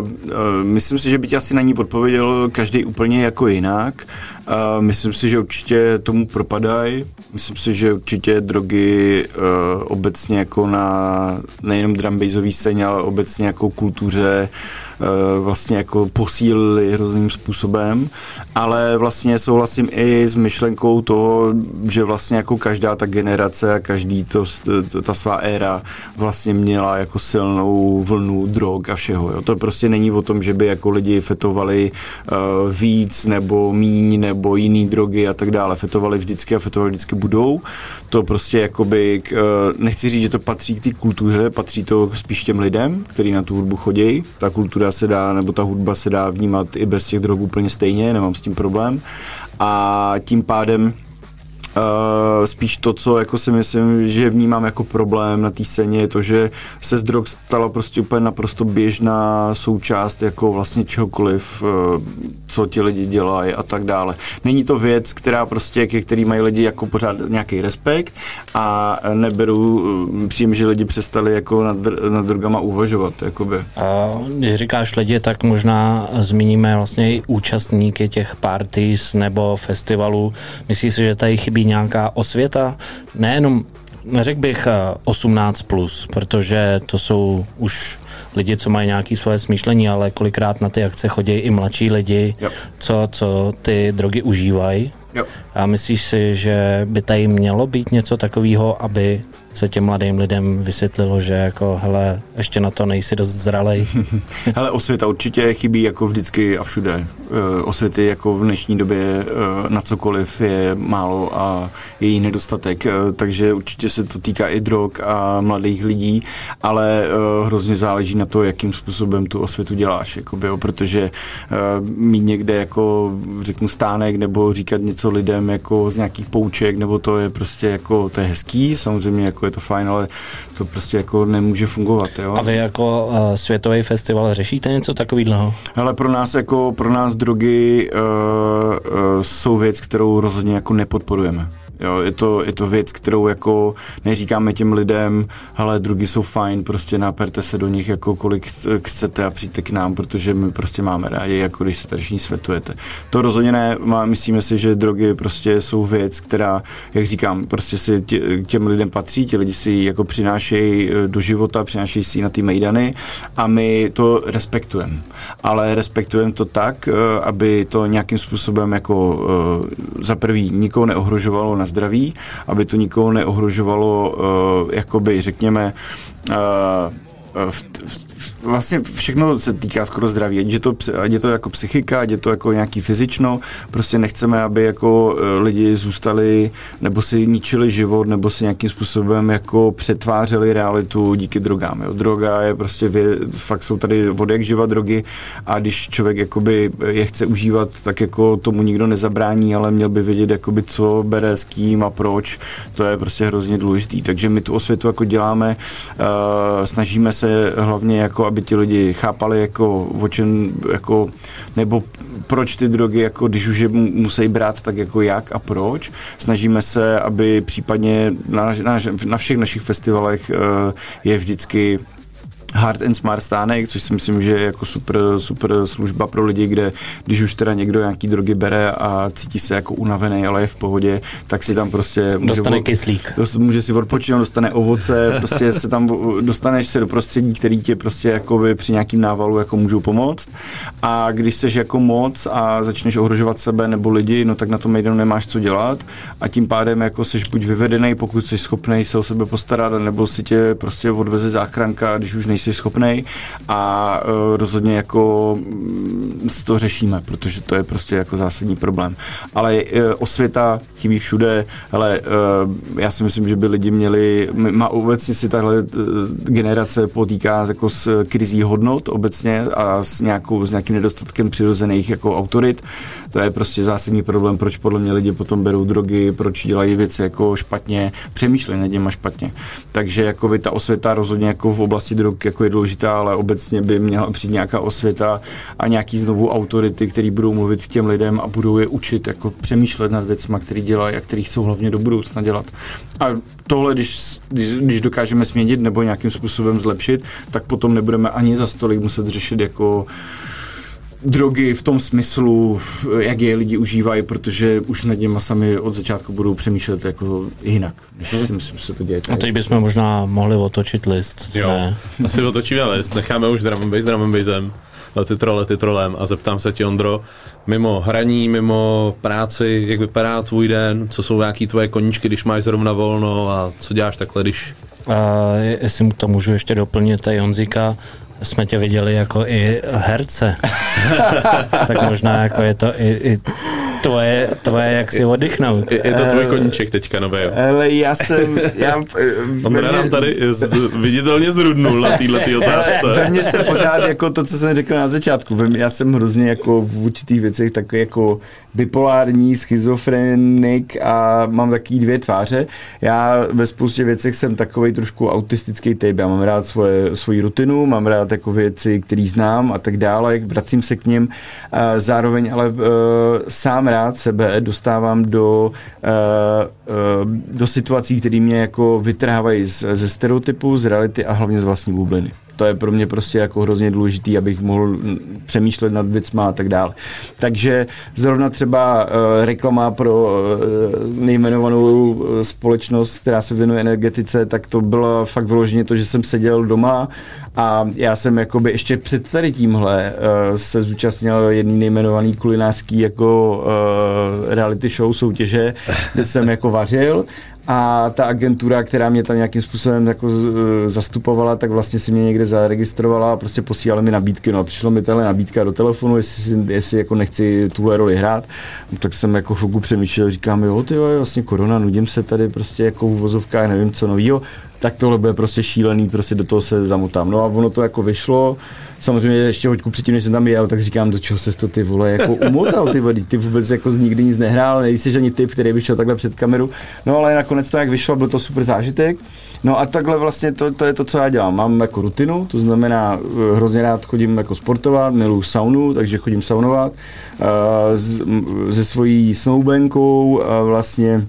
Uh, uh, myslím si, že by tě asi na ní odpověděl každý úplně jako jinak. Uh, myslím si, že určitě tomu propadají. Myslím si, že určitě drogy uh, obecně jako na nejenom drum bassový scéně, ale obecně jako kultuře uh, vlastně jako posílili hrozným způsobem, ale vlastně souhlasím i s myšlenkou toho, že vlastně jako každá ta generace a každý to, to, ta svá éra vlastně měla jako silnou vlnu drog a všeho. Jo. To prostě není o tom, že by jako lidi fetovali uh, víc nebo míň, nebo jiný drogy a tak dále. Fetovali vždycky a fetovali vždycky budou. To prostě jakoby, eh, nechci říct, že to patří k té kultuře, patří to spíš těm lidem, kteří na tu hudbu chodí. Ta kultura se dá, nebo ta hudba se dá vnímat i bez těch drog úplně stejně, nemám s tím problém. A tím pádem Uh, spíš to, co jako si myslím, že vnímám jako problém na té scéně, je to, že se z drog stala prostě úplně naprosto běžná součást jako vlastně čehokoliv, uh, co ti lidi dělají a tak dále. Není to věc, která prostě, ke který mají lidi jako pořád nějaký respekt a neberu, uh, přijím, že lidi přestali jako nad, nad drogama uvažovat, jakoby. A když říkáš lidi, tak možná zmíníme vlastně i účastníky těch parties nebo festivalů. Myslíš si, že tady chybí nějaká osvěta? Nejenom, neřekl bych eh, 18+, plus, protože to jsou už lidi, co mají nějaké svoje smýšlení, ale kolikrát na ty akce chodí i mladší lidi, Jo. co, co ty drogy užívají. Jo. A myslíš si, že by tady mělo být něco takového, aby se těm mladým lidem vysvětlilo, že jako, hele, ještě na to nejsi dost zralej. [laughs] Hele, osvěta určitě chybí jako vždycky a všude. E, Osvěty jako v dnešní době e, na cokoliv je málo a je jí nedostatek, E, takže určitě se to týká i drog a mladých lidí, ale e, hrozně záleží na to, jakým způsobem tu osvětu děláš, jakoby, jo, protože e, mít někde jako řeknu stánek nebo říkat něco lidem jako z nějakých pouček, nebo to je prostě jako, to je hezký, samozřejmě jako je to fajn, ale to prostě jako nemůže fungovat, jo. A vy jako uh, světový festival řešíte něco takového? Ale pro nás jako pro nás drogy uh, uh, jsou věc, kterou rozhodně jako nepodporujeme. Jo, je, to, je to věc, kterou jako neříkáme těm lidem, hele, drogy jsou fajn, prostě naperte se do nich jako kolik chcete a přijďte k nám, protože my prostě máme rádi, jako když se tady svetujete. To rozhodně ne, má, myslíme si, že drogy prostě jsou věc, která, jak říkám, prostě si tě, těm lidem patří, ti lidi si jako přinášejí eh, do života, přinášejí si ji na ty mejdany a my to respektujeme. Ale respektujeme to tak, eh, aby to nějakým způsobem jako eh, za prvý nikoho neohrožovalo na zdraví, aby to nikoho neohrožovalo, uh, jakoby, řekněme, uh, v, v, vlastně všechno se týká skoro zdraví, ať je to, ať je to jako psychika, ať je to jako nějaký fyzično, prostě nechceme, aby jako eh, lidi zůstali nebo si ničili život, nebo si nějakým způsobem jako přetvářeli realitu díky drogám. Jo. Droga je prostě, vě, fakt jsou tady od jak živa drogy a když člověk jakoby je chce užívat, tak jako tomu nikdo nezabrání, ale měl by vědět, jakoby co bere s kým a proč, to je prostě hrozně důležitý. Takže my tu osvětu jako děláme, uh, snažíme se hlavně jako, aby ti lidi chápali jako o čem, jako, nebo proč ty drogy, jako když už je mu- musí brát, tak jako jak a proč. Snažíme se, aby případně na, na, na všech našich festivalech uh, je vždycky Hard and Smart stánek, což si myslím, že je jako super, super služba pro lidi, kde když už teda někdo nějaký drogy bere a cítí se jako unavený, ale je v pohodě, tak si tam prostě může, Dostane kyslík. dost, může si odpočinout, dostane ovoce, [laughs] prostě se tam dostaneš se do prostředí, který tě prostě jako při nějakým návalu jako můžou pomoct. A když seš jako moc a začneš ohrožovat sebe nebo lidi, no tak na tom mejdanu nemáš co dělat a tím pádem jako seš buď vyvedený, pokud jsi schopný se o sebe postarat, nebo si tě prostě odveze záchranka, když už nejsi schopný a uh, rozhodně jako mm, to řešíme, protože to je prostě jako zásadní problém. Ale uh, osvěta chybí všude, ale uh, já si myslím, že by lidi měli, má obecně si tahle generace potýká jako s krizí hodnot obecně a s, nějakou, s nějakým nedostatkem přirozených jako autorit. To je prostě zásadní problém, proč podle mě lidi potom berou drogy, proč dělají věci jako špatně, přemýšlejí nad něma špatně. Takže jako by ta osvěta rozhodně jako v oblasti drog jako je důležitá, ale obecně by měla přijít nějaká osvěta a nějaký znovu autority, který budou mluvit k těm lidem a budou je učit jako přemýšlet nad věcmi, které dělají a které chcou hlavně do budoucna dělat. A tohle, když, když, když dokážeme změnit nebo nějakým způsobem zlepšit, tak potom nebudeme ani za stolik muset řešit jako drogy v tom smyslu, jak je lidi užívají, protože už nad něma sami od začátku budou přemýšlet jako jinak, než si myslím, že se to děje. A teď bychom možná mohli otočit list. Jo, Ne. [laughs] asi otočíme list, necháme už drum and bass, drum and bassem, lety trole, lety trolem a zeptám se tě, Ondro, mimo hraní, mimo práci, jak vypadá tvůj den, co jsou nějaký tvoje koníčky, když máš zrovna volno a co děláš takhle, když... A jestli mu to můžu ještě doplnit, ta Jonzika, jsme tě viděli jako i herce. [laughs] tak možná jako je to i, i tvoje, tvoje jak si oddychnout. Je, je to tvůj koníček teďka nové. Ale já jsem, já... Ondra nám tady z, viditelně zrudnul na této [laughs] otázce. ve mně se pořád jako to, co jsem řekl na začátku, mně, já jsem hrozně jako v určitých věcech takový jako bipolární, schizofrenik a mám taky dvě tváře. Já ve spoustě věcech jsem takový trošku autistický typ. Já mám rád svoje, svoji rutinu, mám rád jako věci, které znám a tak dále, vracím se k ním. Zároveň ale uh, sám rád sebe dostávám do, uh, uh, do situací, které mě jako vytrhávají ze stereotypu, z reality a hlavně z vlastní bubliny. To je pro mě prostě jako hrozně důležitý, abych mohl přemýšlet nad věcma a tak dále. Takže zrovna třeba uh, reklama pro uh, nejmenovanou eh, společnost, která se věnuje energetice, tak to bylo fakt vyloženě to, že jsem seděl doma a já jsem jakoby ještě před tady tímhle uh, se zúčastnil jedný nejmenovaný kulinářský jako uh, reality show soutěže, kde jsem jako vařil a ta agentura, která mě tam nějakým způsobem jako z- zastupovala, tak vlastně si mě někde zaregistrovala a prostě posílala mi nabídky. No a přišla mi tahle nabídka do telefonu, jestli, jestli jako nechci tuhle roli hrát. No, tak jsem jako chvilku přemýšlel, říkám, jo, ty jo, vlastně korona, nudím se tady prostě jako v vozovkách, nevím co novýho tak tohle bude prostě šílený, prostě do toho se zamotám. No a ono to jako vyšlo, samozřejmě ještě hoďku předtím, než jsem tam jel, tak říkám, do čeho se to ty vole jako umotal, ty vole, ty vůbec jako z nikdy nic nehrál, nejsi ani typ, který by šel takhle před kameru. No ale nakonec to jak vyšlo, byl to super zážitek. No a takhle vlastně to, to je to, co já dělám. Mám jako rutinu, to znamená, eh, hrozně rád chodím jako sportovat, miluji saunu, takže chodím saunovat. M- Se svojí snowbankou eh, vlastně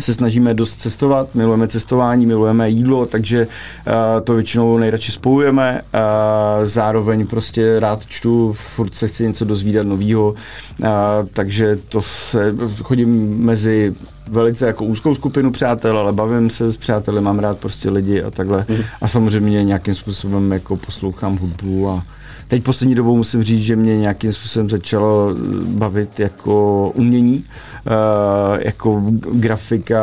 se snažíme dost cestovat, milujeme cestování, milujeme jídlo, takže uh, to většinou nejradši spojujeme. Uh, zároveň prostě rád čtu, furt se chci něco dozvídat novýho, uh, takže to se, chodím mezi velice jako úzkou skupinu přátel, ale bavím se s přáteli, mám rád prostě lidi a takhle. Mhm. A samozřejmě nějakým způsobem jako poslouchám hudbu a Teď poslední dobou musím říct, že mě nějakým způsobem začalo bavit jako umění, eh, jako grafika,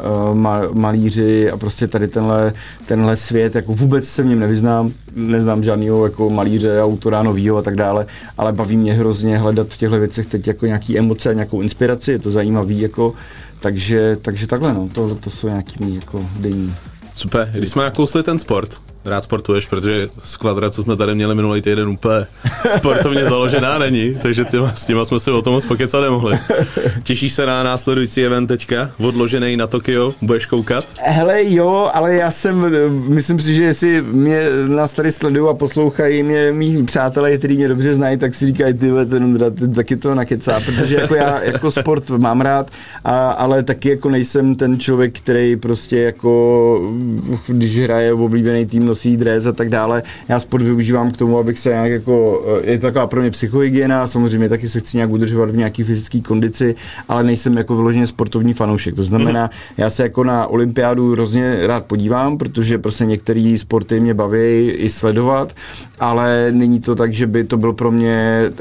eh, ma- malíři a prostě tady tenhle, tenhle svět, jako vůbec se v něm nevyznám, neznám žádného jako malíře, autora novýho a tak dále, ale baví mě hrozně hledat v těchto věcech teď jako nějaký emoce a nějakou inspiraci, je to zajímavý, jako, takže, takže takhle, no, to, to jsou nějaký jako denní. Super, když jsme nakousli ten sport, rád sportuješ, protože z kvadra, co jsme tady měli minulý týden, úplně sportovně založená není, takže těma, s těma jsme si o tom moc pokecat nemohli. Těšíš se na následující event teďka, odložený na Tokio, budeš koukat? Hele jo, ale já jsem, myslím si, že jestli mě nás tady sledují a poslouchají mě mý přátelé, kteří mě dobře znají, tak si říkají, ty ten ten taky to nakecá, protože jako já jako sport mám rád, a, ale taky jako nejsem ten člověk, který prostě jako, když hraje oblíbený tým, nosí dres a tak dále, já sport využívám k tomu, abych se nějak jako, eh, je to taková pro mě psychohygiena, samozřejmě taky se chci nějak udržovat v nějaký fyzické kondici, ale nejsem jako vyloženě sportovní fanoušek. To znamená, já se jako na olympiádu hrozně rád podívám, protože prostě některé sporty mě baví i sledovat, ale není to tak, že by to byl pro mě uh,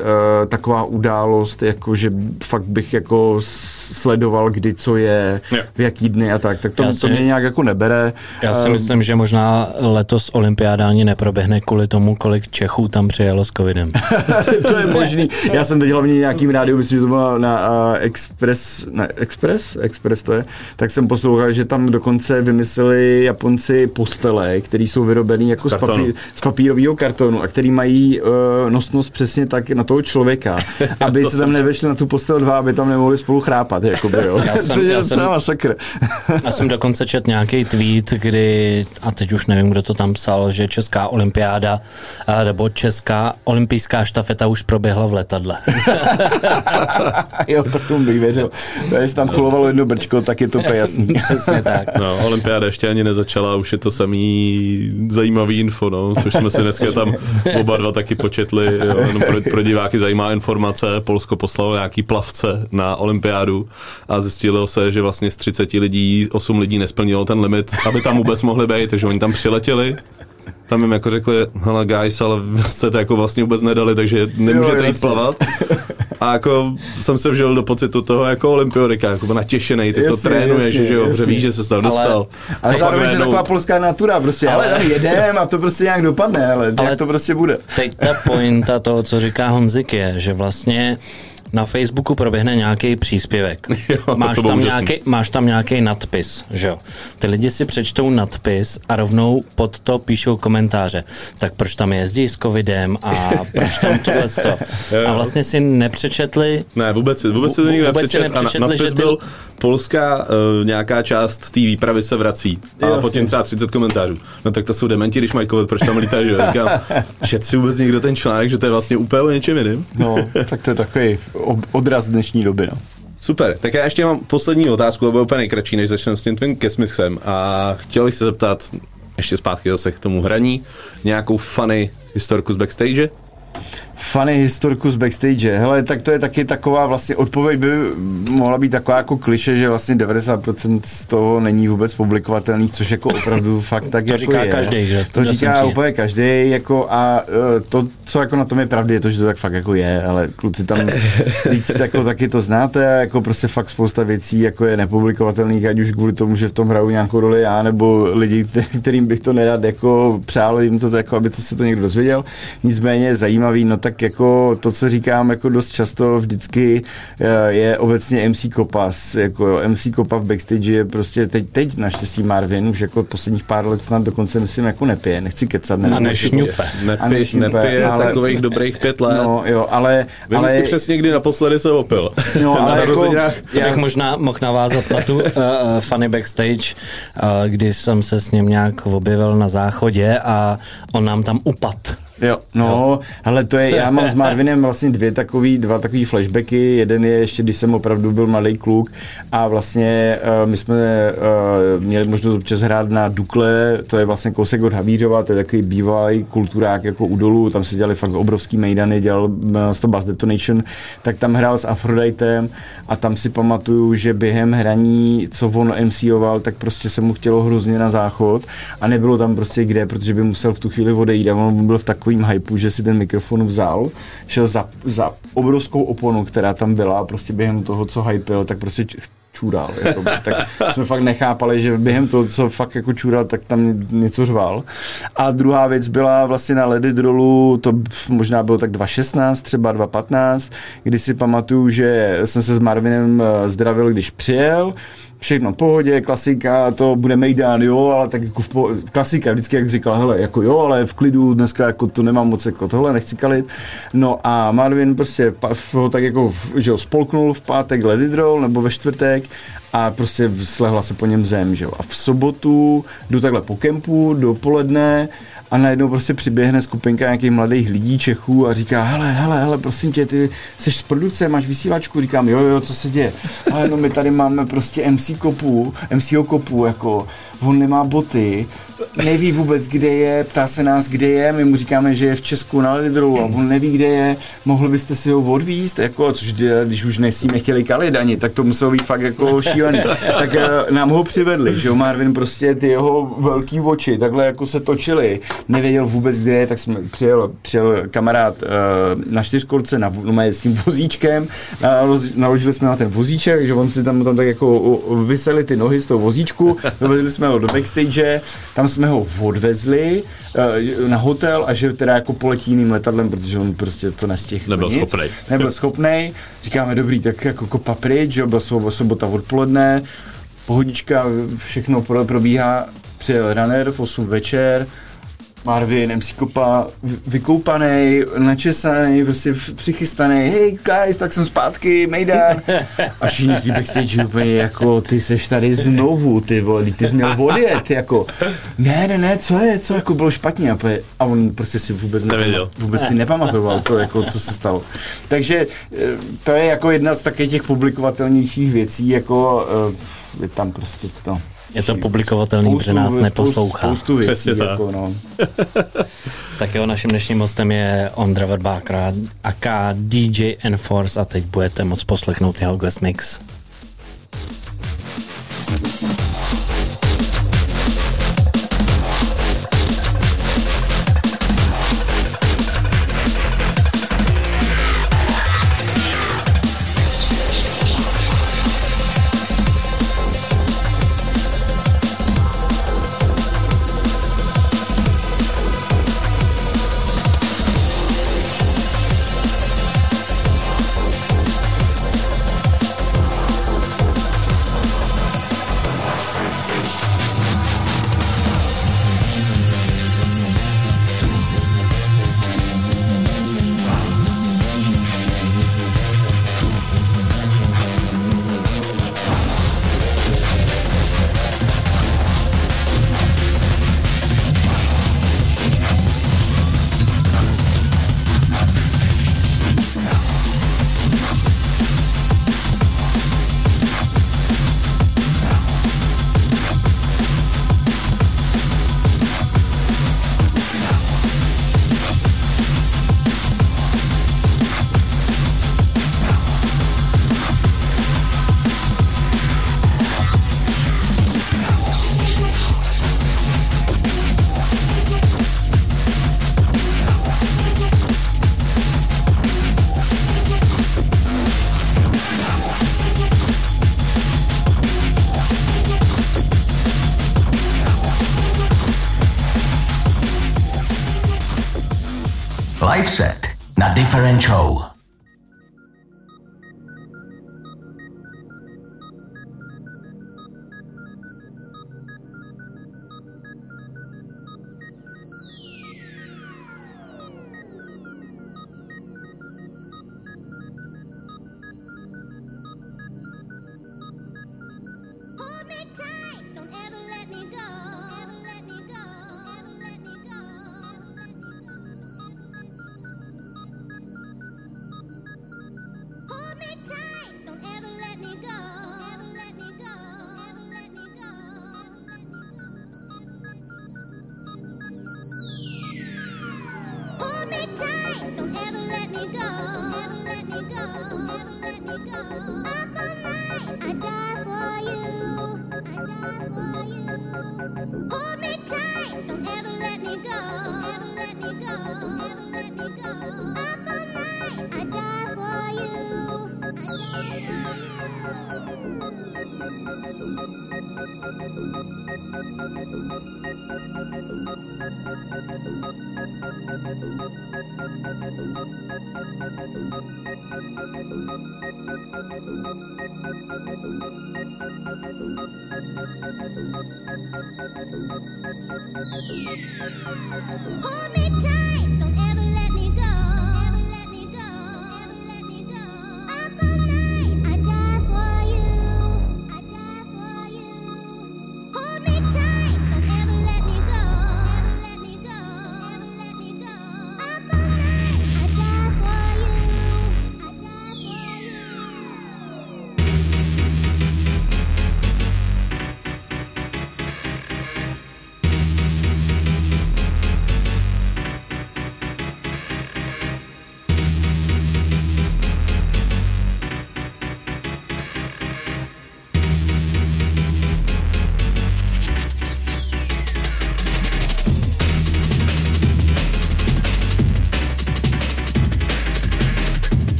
taková událost, jako že fakt bych jako sledoval, kdy co je, Jo. v jaký dny a tak, tak to, Já to si- mě nějak jako nebere. Já si Eh, myslím, že možná letos olympiáda ani neproběhne kvůli tomu, kolik Čechů tam přijelo s covidem. [laughs] to je možný. Já jsem teď hlavně nějakým rádiu, myslím, že to bylo na uh, Express, na Express, Express to je, tak jsem poslouchal, že tam dokonce vymysleli Japonci postele, které jsou vyrobený jako z, kartonu. papí, z papírového kartonu a který mají uh, nosnost přesně tak na toho člověka, [laughs] aby se tam nevešli na tu postel dva, aby tam nemohli spolu chrápat, jakoby, jo. Já jsem- [laughs] Což je já docela jsem- masakr. Já jsem dokonce čet nějaký tweet, kdy, a teď už nevím, kdo to tam psal, že Česká olympiáda nebo Česká olympijská štafeta už proběhla v letadle. [laughs] jo, tak tomu bych věřil. Jestli tam kulovalo jedno brčko, tak je to úplně jasný. [laughs] Přesně tak. No, olympiáda ještě ani nezačala, už je to samý zajímavý info, no, což jsme si dneska tam oba dva taky početli. Jo, jenom pro, pro diváky zajímá informace, Polsko poslalo nějaký plavce na olympiádu a zjistilo se, že vlastně z 30 lidí 8 lidí nesplnilo ten limit, aby tam vůbec mohli být, takže oni tam přiletěli tam jim jako řekli, hele guys, ale [laughs] jste to jako vlastně vůbec nedali, takže nemůžete Jo, jít plavat. [laughs] A jako jsem se vžil do pocitu toho jako olympiodika, jako natěšený, ty to Jasně, trénuješ, jasně, že jo, protože jasně. víš, že se tam dostal. Ale A pak zároveň to je taková polská natura, prostě, ale, ale [laughs] jedem a to prostě nějak dopadne, ale, ale jak to prostě bude. Teď ta pointa toho, co říká Honzik, je, že vlastně na Facebooku proběhne nějaký příspěvek. [laughs] Jo, máš, tam nějaký, máš tam nějaký nadpis, že jo? Ty lidi si přečtou nadpis a rovnou pod to píšou komentáře. Tak proč tam jezdí s covidem a [laughs] proč tam tohle to. A vlastně si nepřečetli Ne, vůbec, vůbec si to nikdo vůbec si nepřečet. A na, nepřečetli, nadpis že ty- byl polská uh, nějaká část té výpravy se vrací. A Jasně. pod tím třeba 30 komentářů. No tak to jsou dementi, když mají covid, proč tam lítají, že jo? Říkám, [laughs] čet si vůbec někdo ten článek, že to je vlastně úplně o něčem jiným. No, tak to je takový odraz dnešní doby, no. Super, tak já ještě mám poslední otázku, to bude úplně nejkratší, než začneme s tím tvým kesmixem. A chtěl bych se zeptat, ještě zpátky zase k tomu hraní, nějakou funny historku z backstage? Funny historku z backstage. Hele, tak to je taky taková vlastně odpověď by mohla být taková jako kliše, že vlastně 90% z toho není vůbec publikovatelný, což jako opravdu [laughs] fakt tak To jako říká je. každej, že? To To říká úplně každý, jako a eh, to, co jako na tom je pravdy, je to, že to tak fakt jako je, ale kluci tam, [laughs] víc, jako taky to znáte, a jako prostě fakt spousta věcí jako je nepublikovatelných, ať už kvůli tomu, že v tom hraju nějakou roli já, nebo lidi, kte- kterým bych to nerad jako přál jim to jako, aby to se to někdo dozvěděl. Nicméně zajímavý, no tak jako to, co říkám jako dost často vždycky eh, je obecně MC Kopas, jako MC Kopa v backstage je prostě teď, teď naštěstí Marvin už jako posledních pár let snad dokonce myslím jako nepije, nechci kecat. a nevím, nešňupe. A Nepij, nešňupe, nepije ale- takových dobrých pět let. No jo, ale, Vím ale přesně, kdy naposledy se opil. No, [laughs] Na ale jako, narozeninách. To bych možná mohl navázat na tu uh, uh, funny backstage, uh, kdy jsem se s ním nějak objevil na záchodě a on nám tam upad. Jo, no, ale to je, já mám s [laughs] Marvinem vlastně dvě takový, dva takový flashbacky, jeden je ještě, když jsem opravdu byl mladý kluk a vlastně uh, my jsme uh, měli možnost občas hrát na Dukle, to je vlastně kousek od Havířova, to je takový bývalý kulturák jako u dolu, tam se dělali fakt obrovský mejdany, dělal uh, to Bass Detonation, tak tam hrál s Afroditem a tam si pamatuju, že během hraní, co on MCoval, tak prostě se mu chtělo hrozně na záchod a nebylo tam prostě kde, protože by musel v tu chvíli odejít a on byl v takovým hypeu, že si ten mikrofon vzal, šel za, za obrovskou oponu, která tam byla a prostě během toho, co hypil, tak prostě čural. Jako, tak jsme fakt nechápali, že během toho, co fakt jako čural, tak tam něco řval. A druhá věc byla vlastně na Ledy Drolu, to možná bylo tak 2.16, třeba 2.15, kdy si pamatuju, že jsem se s Marvinem eh, zdravil, když přijel, všechno v pohodě, klasika, to bude Mejdan, jo, ale tak jako v po... klasika, vždycky jak říkal, hele, jako jo, ale v klidu, dneska jako to nemám moc jako tohle, nechci kalit. No a Marvin prostě ho tak jako, že jo, spolknul v pátek Lady Droll, nebo ve čtvrtek a prostě slehla se po něm zem, že jo. A v sobotu jdu takhle po kempu, dopoledne a najednou prostě přiběhne skupinka nějakých mladých lidí Čechů a říká, hele, hele, hele, prosím tě, ty jsi z produkce, máš vysílačku? Říkám, jo, jo, co se děje? Ale no my tady máme prostě MC kopu, MCO kopu, jako, on nemá boty, neví vůbec, kde je, ptá se nás, kde je, my mu říkáme, že je v Česku na Lidru a on neví, kde je, mohli byste si ho odvízt, jako, což když už ne, s ním nechtěli kalit ani, tak to muselo být fakt jako šílený. tak eh, nám ho přivedli, že jo, Marvin prostě ty jeho velký oči takhle jako se točily, nevěděl vůbec, kde je, tak jsme přijel, přijel kamarád eh, na čtyřkolce na, no, s tím vozíčkem, nalož- naložili jsme na ten vozíček, že on si tam, tam tak jako vyseli ty nohy z toho vozíčku, dovezli jsme ho do backstage, tam jsme ho odvezli eh, na hotel a že teda jako poletí jiným letadlem, protože on prostě to nestihl. Nebyl nic. schopnej. Nebyl schopnej. Říkáme, dobrý, tak jako kopa pryč, že byla sobo- sobota odpoledne, pohodička, všechno pro- probíhá, přijel runner v 8 večer, Marvin, MC Kopa, vy- vykoupaný, načesaný, prostě přichystaný, hej guys, tak jsem zpátky, Mejdan. [laughs] A všichni té backstage úplně jako, ty seš tady znovu, ty vole, ty jsi měl odjet, jako, ne, ne, ne, co je, co jako bylo špatně, a, on prostě si vůbec, Nevěděl. nepama- vůbec si nepamatoval to, jako, co se stalo. Takže eh, to je jako jedna z takových těch publikovatelnějších věcí, jako eh, je tam prostě to. Je to publikovatelný, protože nás neposlouchá. Spoustu věcí, Přesně tak. jako, no. [laughs] Tak jo, naším dnešním hostem je Ondra Verbákra, aka DJ Enforce a teď budete moc poslechnout jeho guest mix. Thank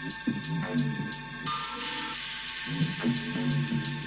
Thank you.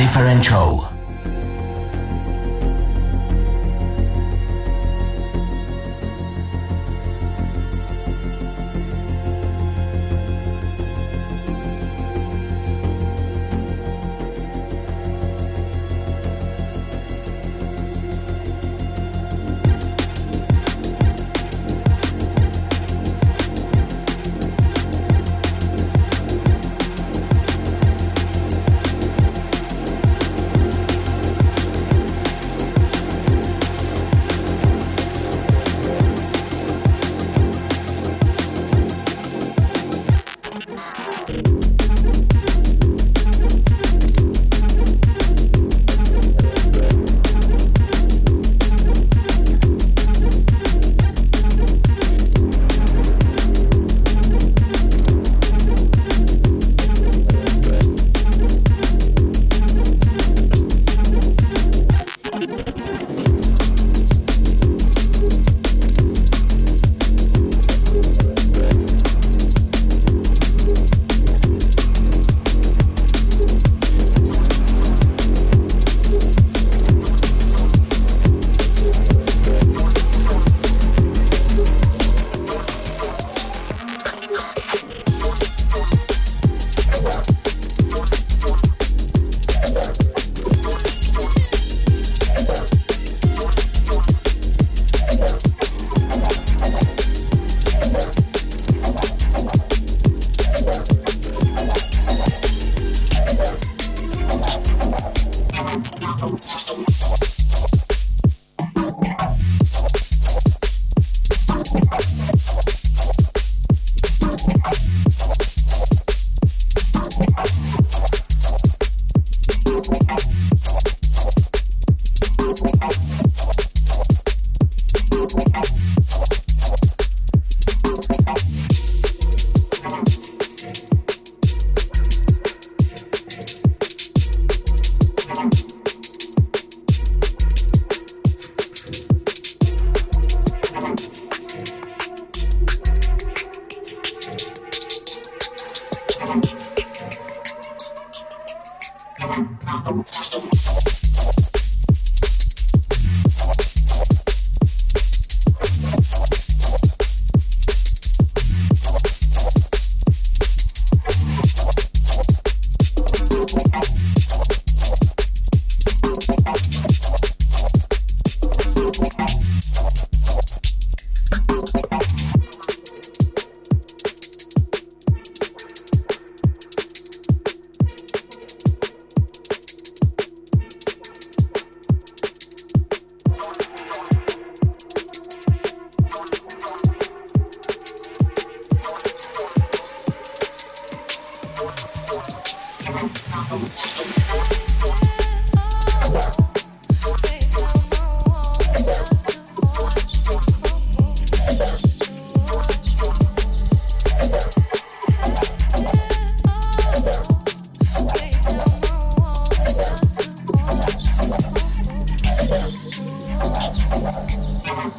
Different Show. Thank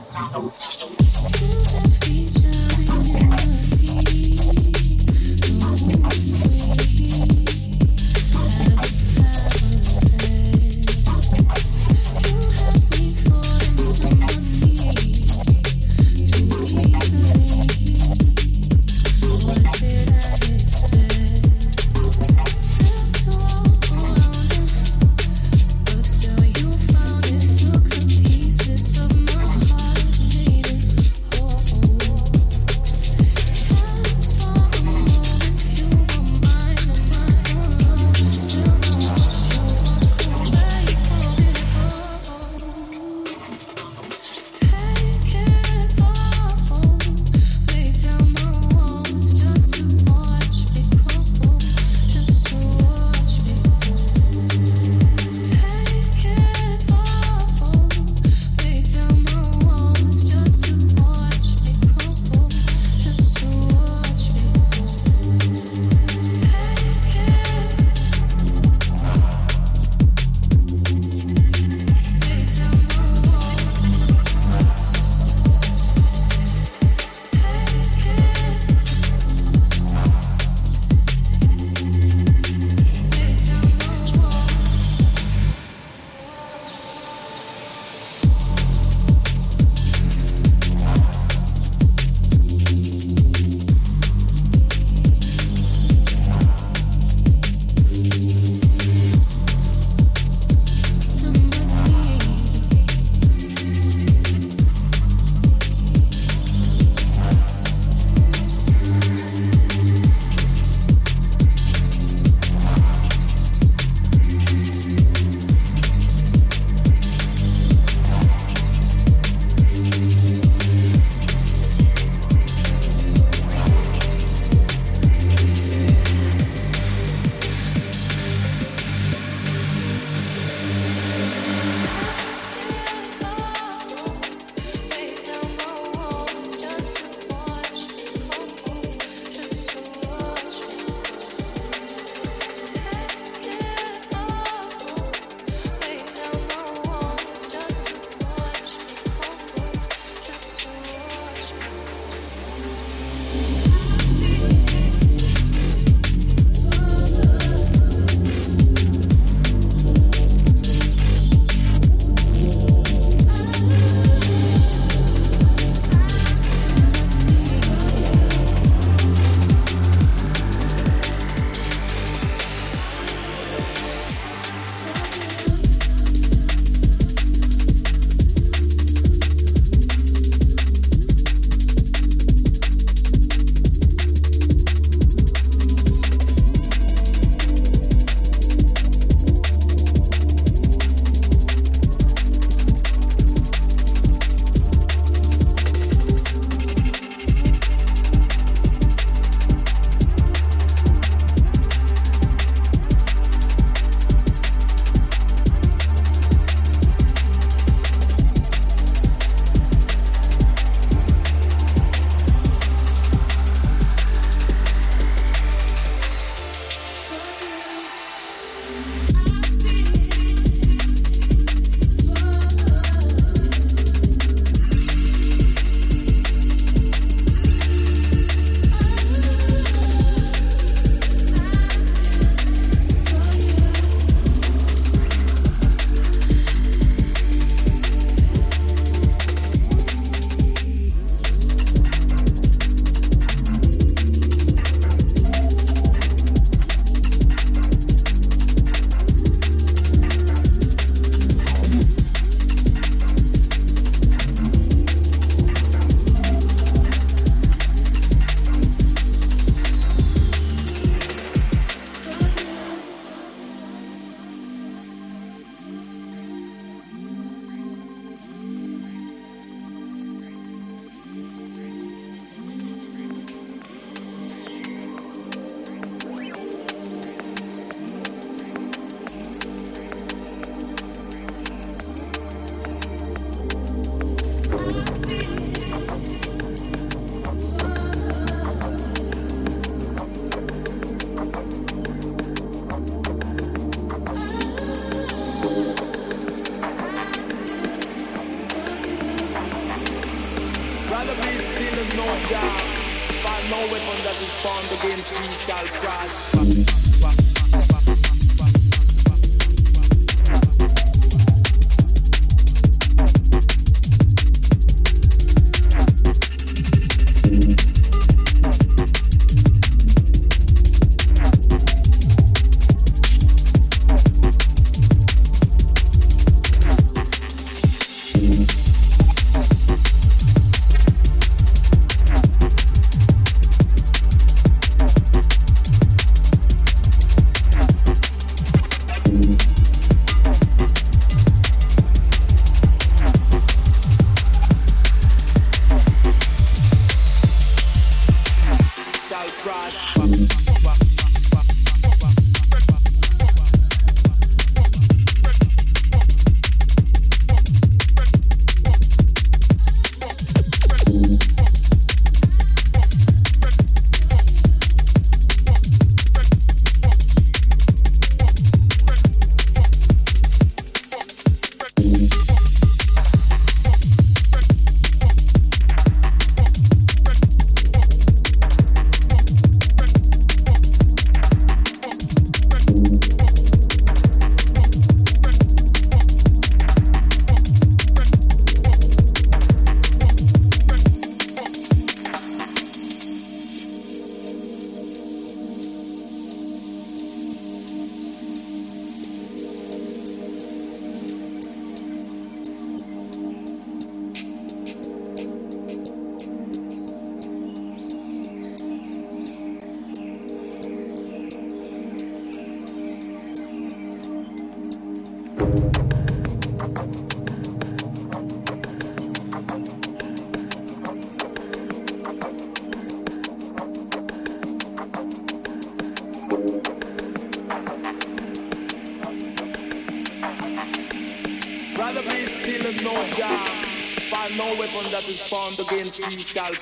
inicial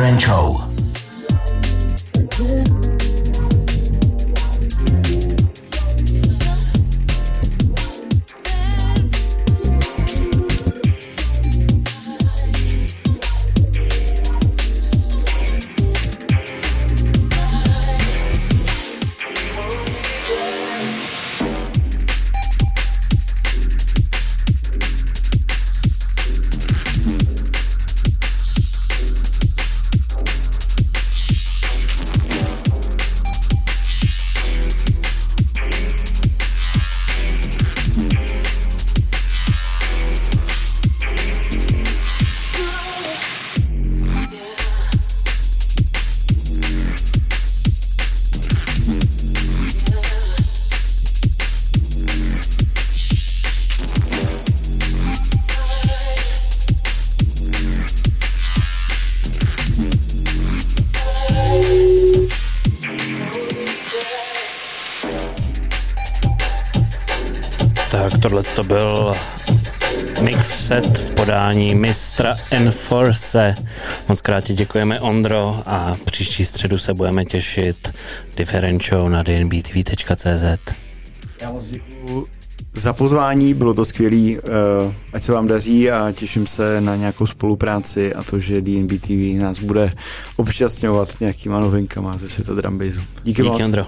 na v podání mistra Enforce. Moc krát ti děkujeme Ondro a příští středu se budeme těšit Different Show na dnbtv.cz. Já moc děkuju za pozvání, bylo to skvělý, eh, ať se vám daří a těším se na nějakou spolupráci a to, že DNB TV nás bude obšťastňovat nějakýma novinkama ze světa drumbazu. Díky, Díky moc. Ondro.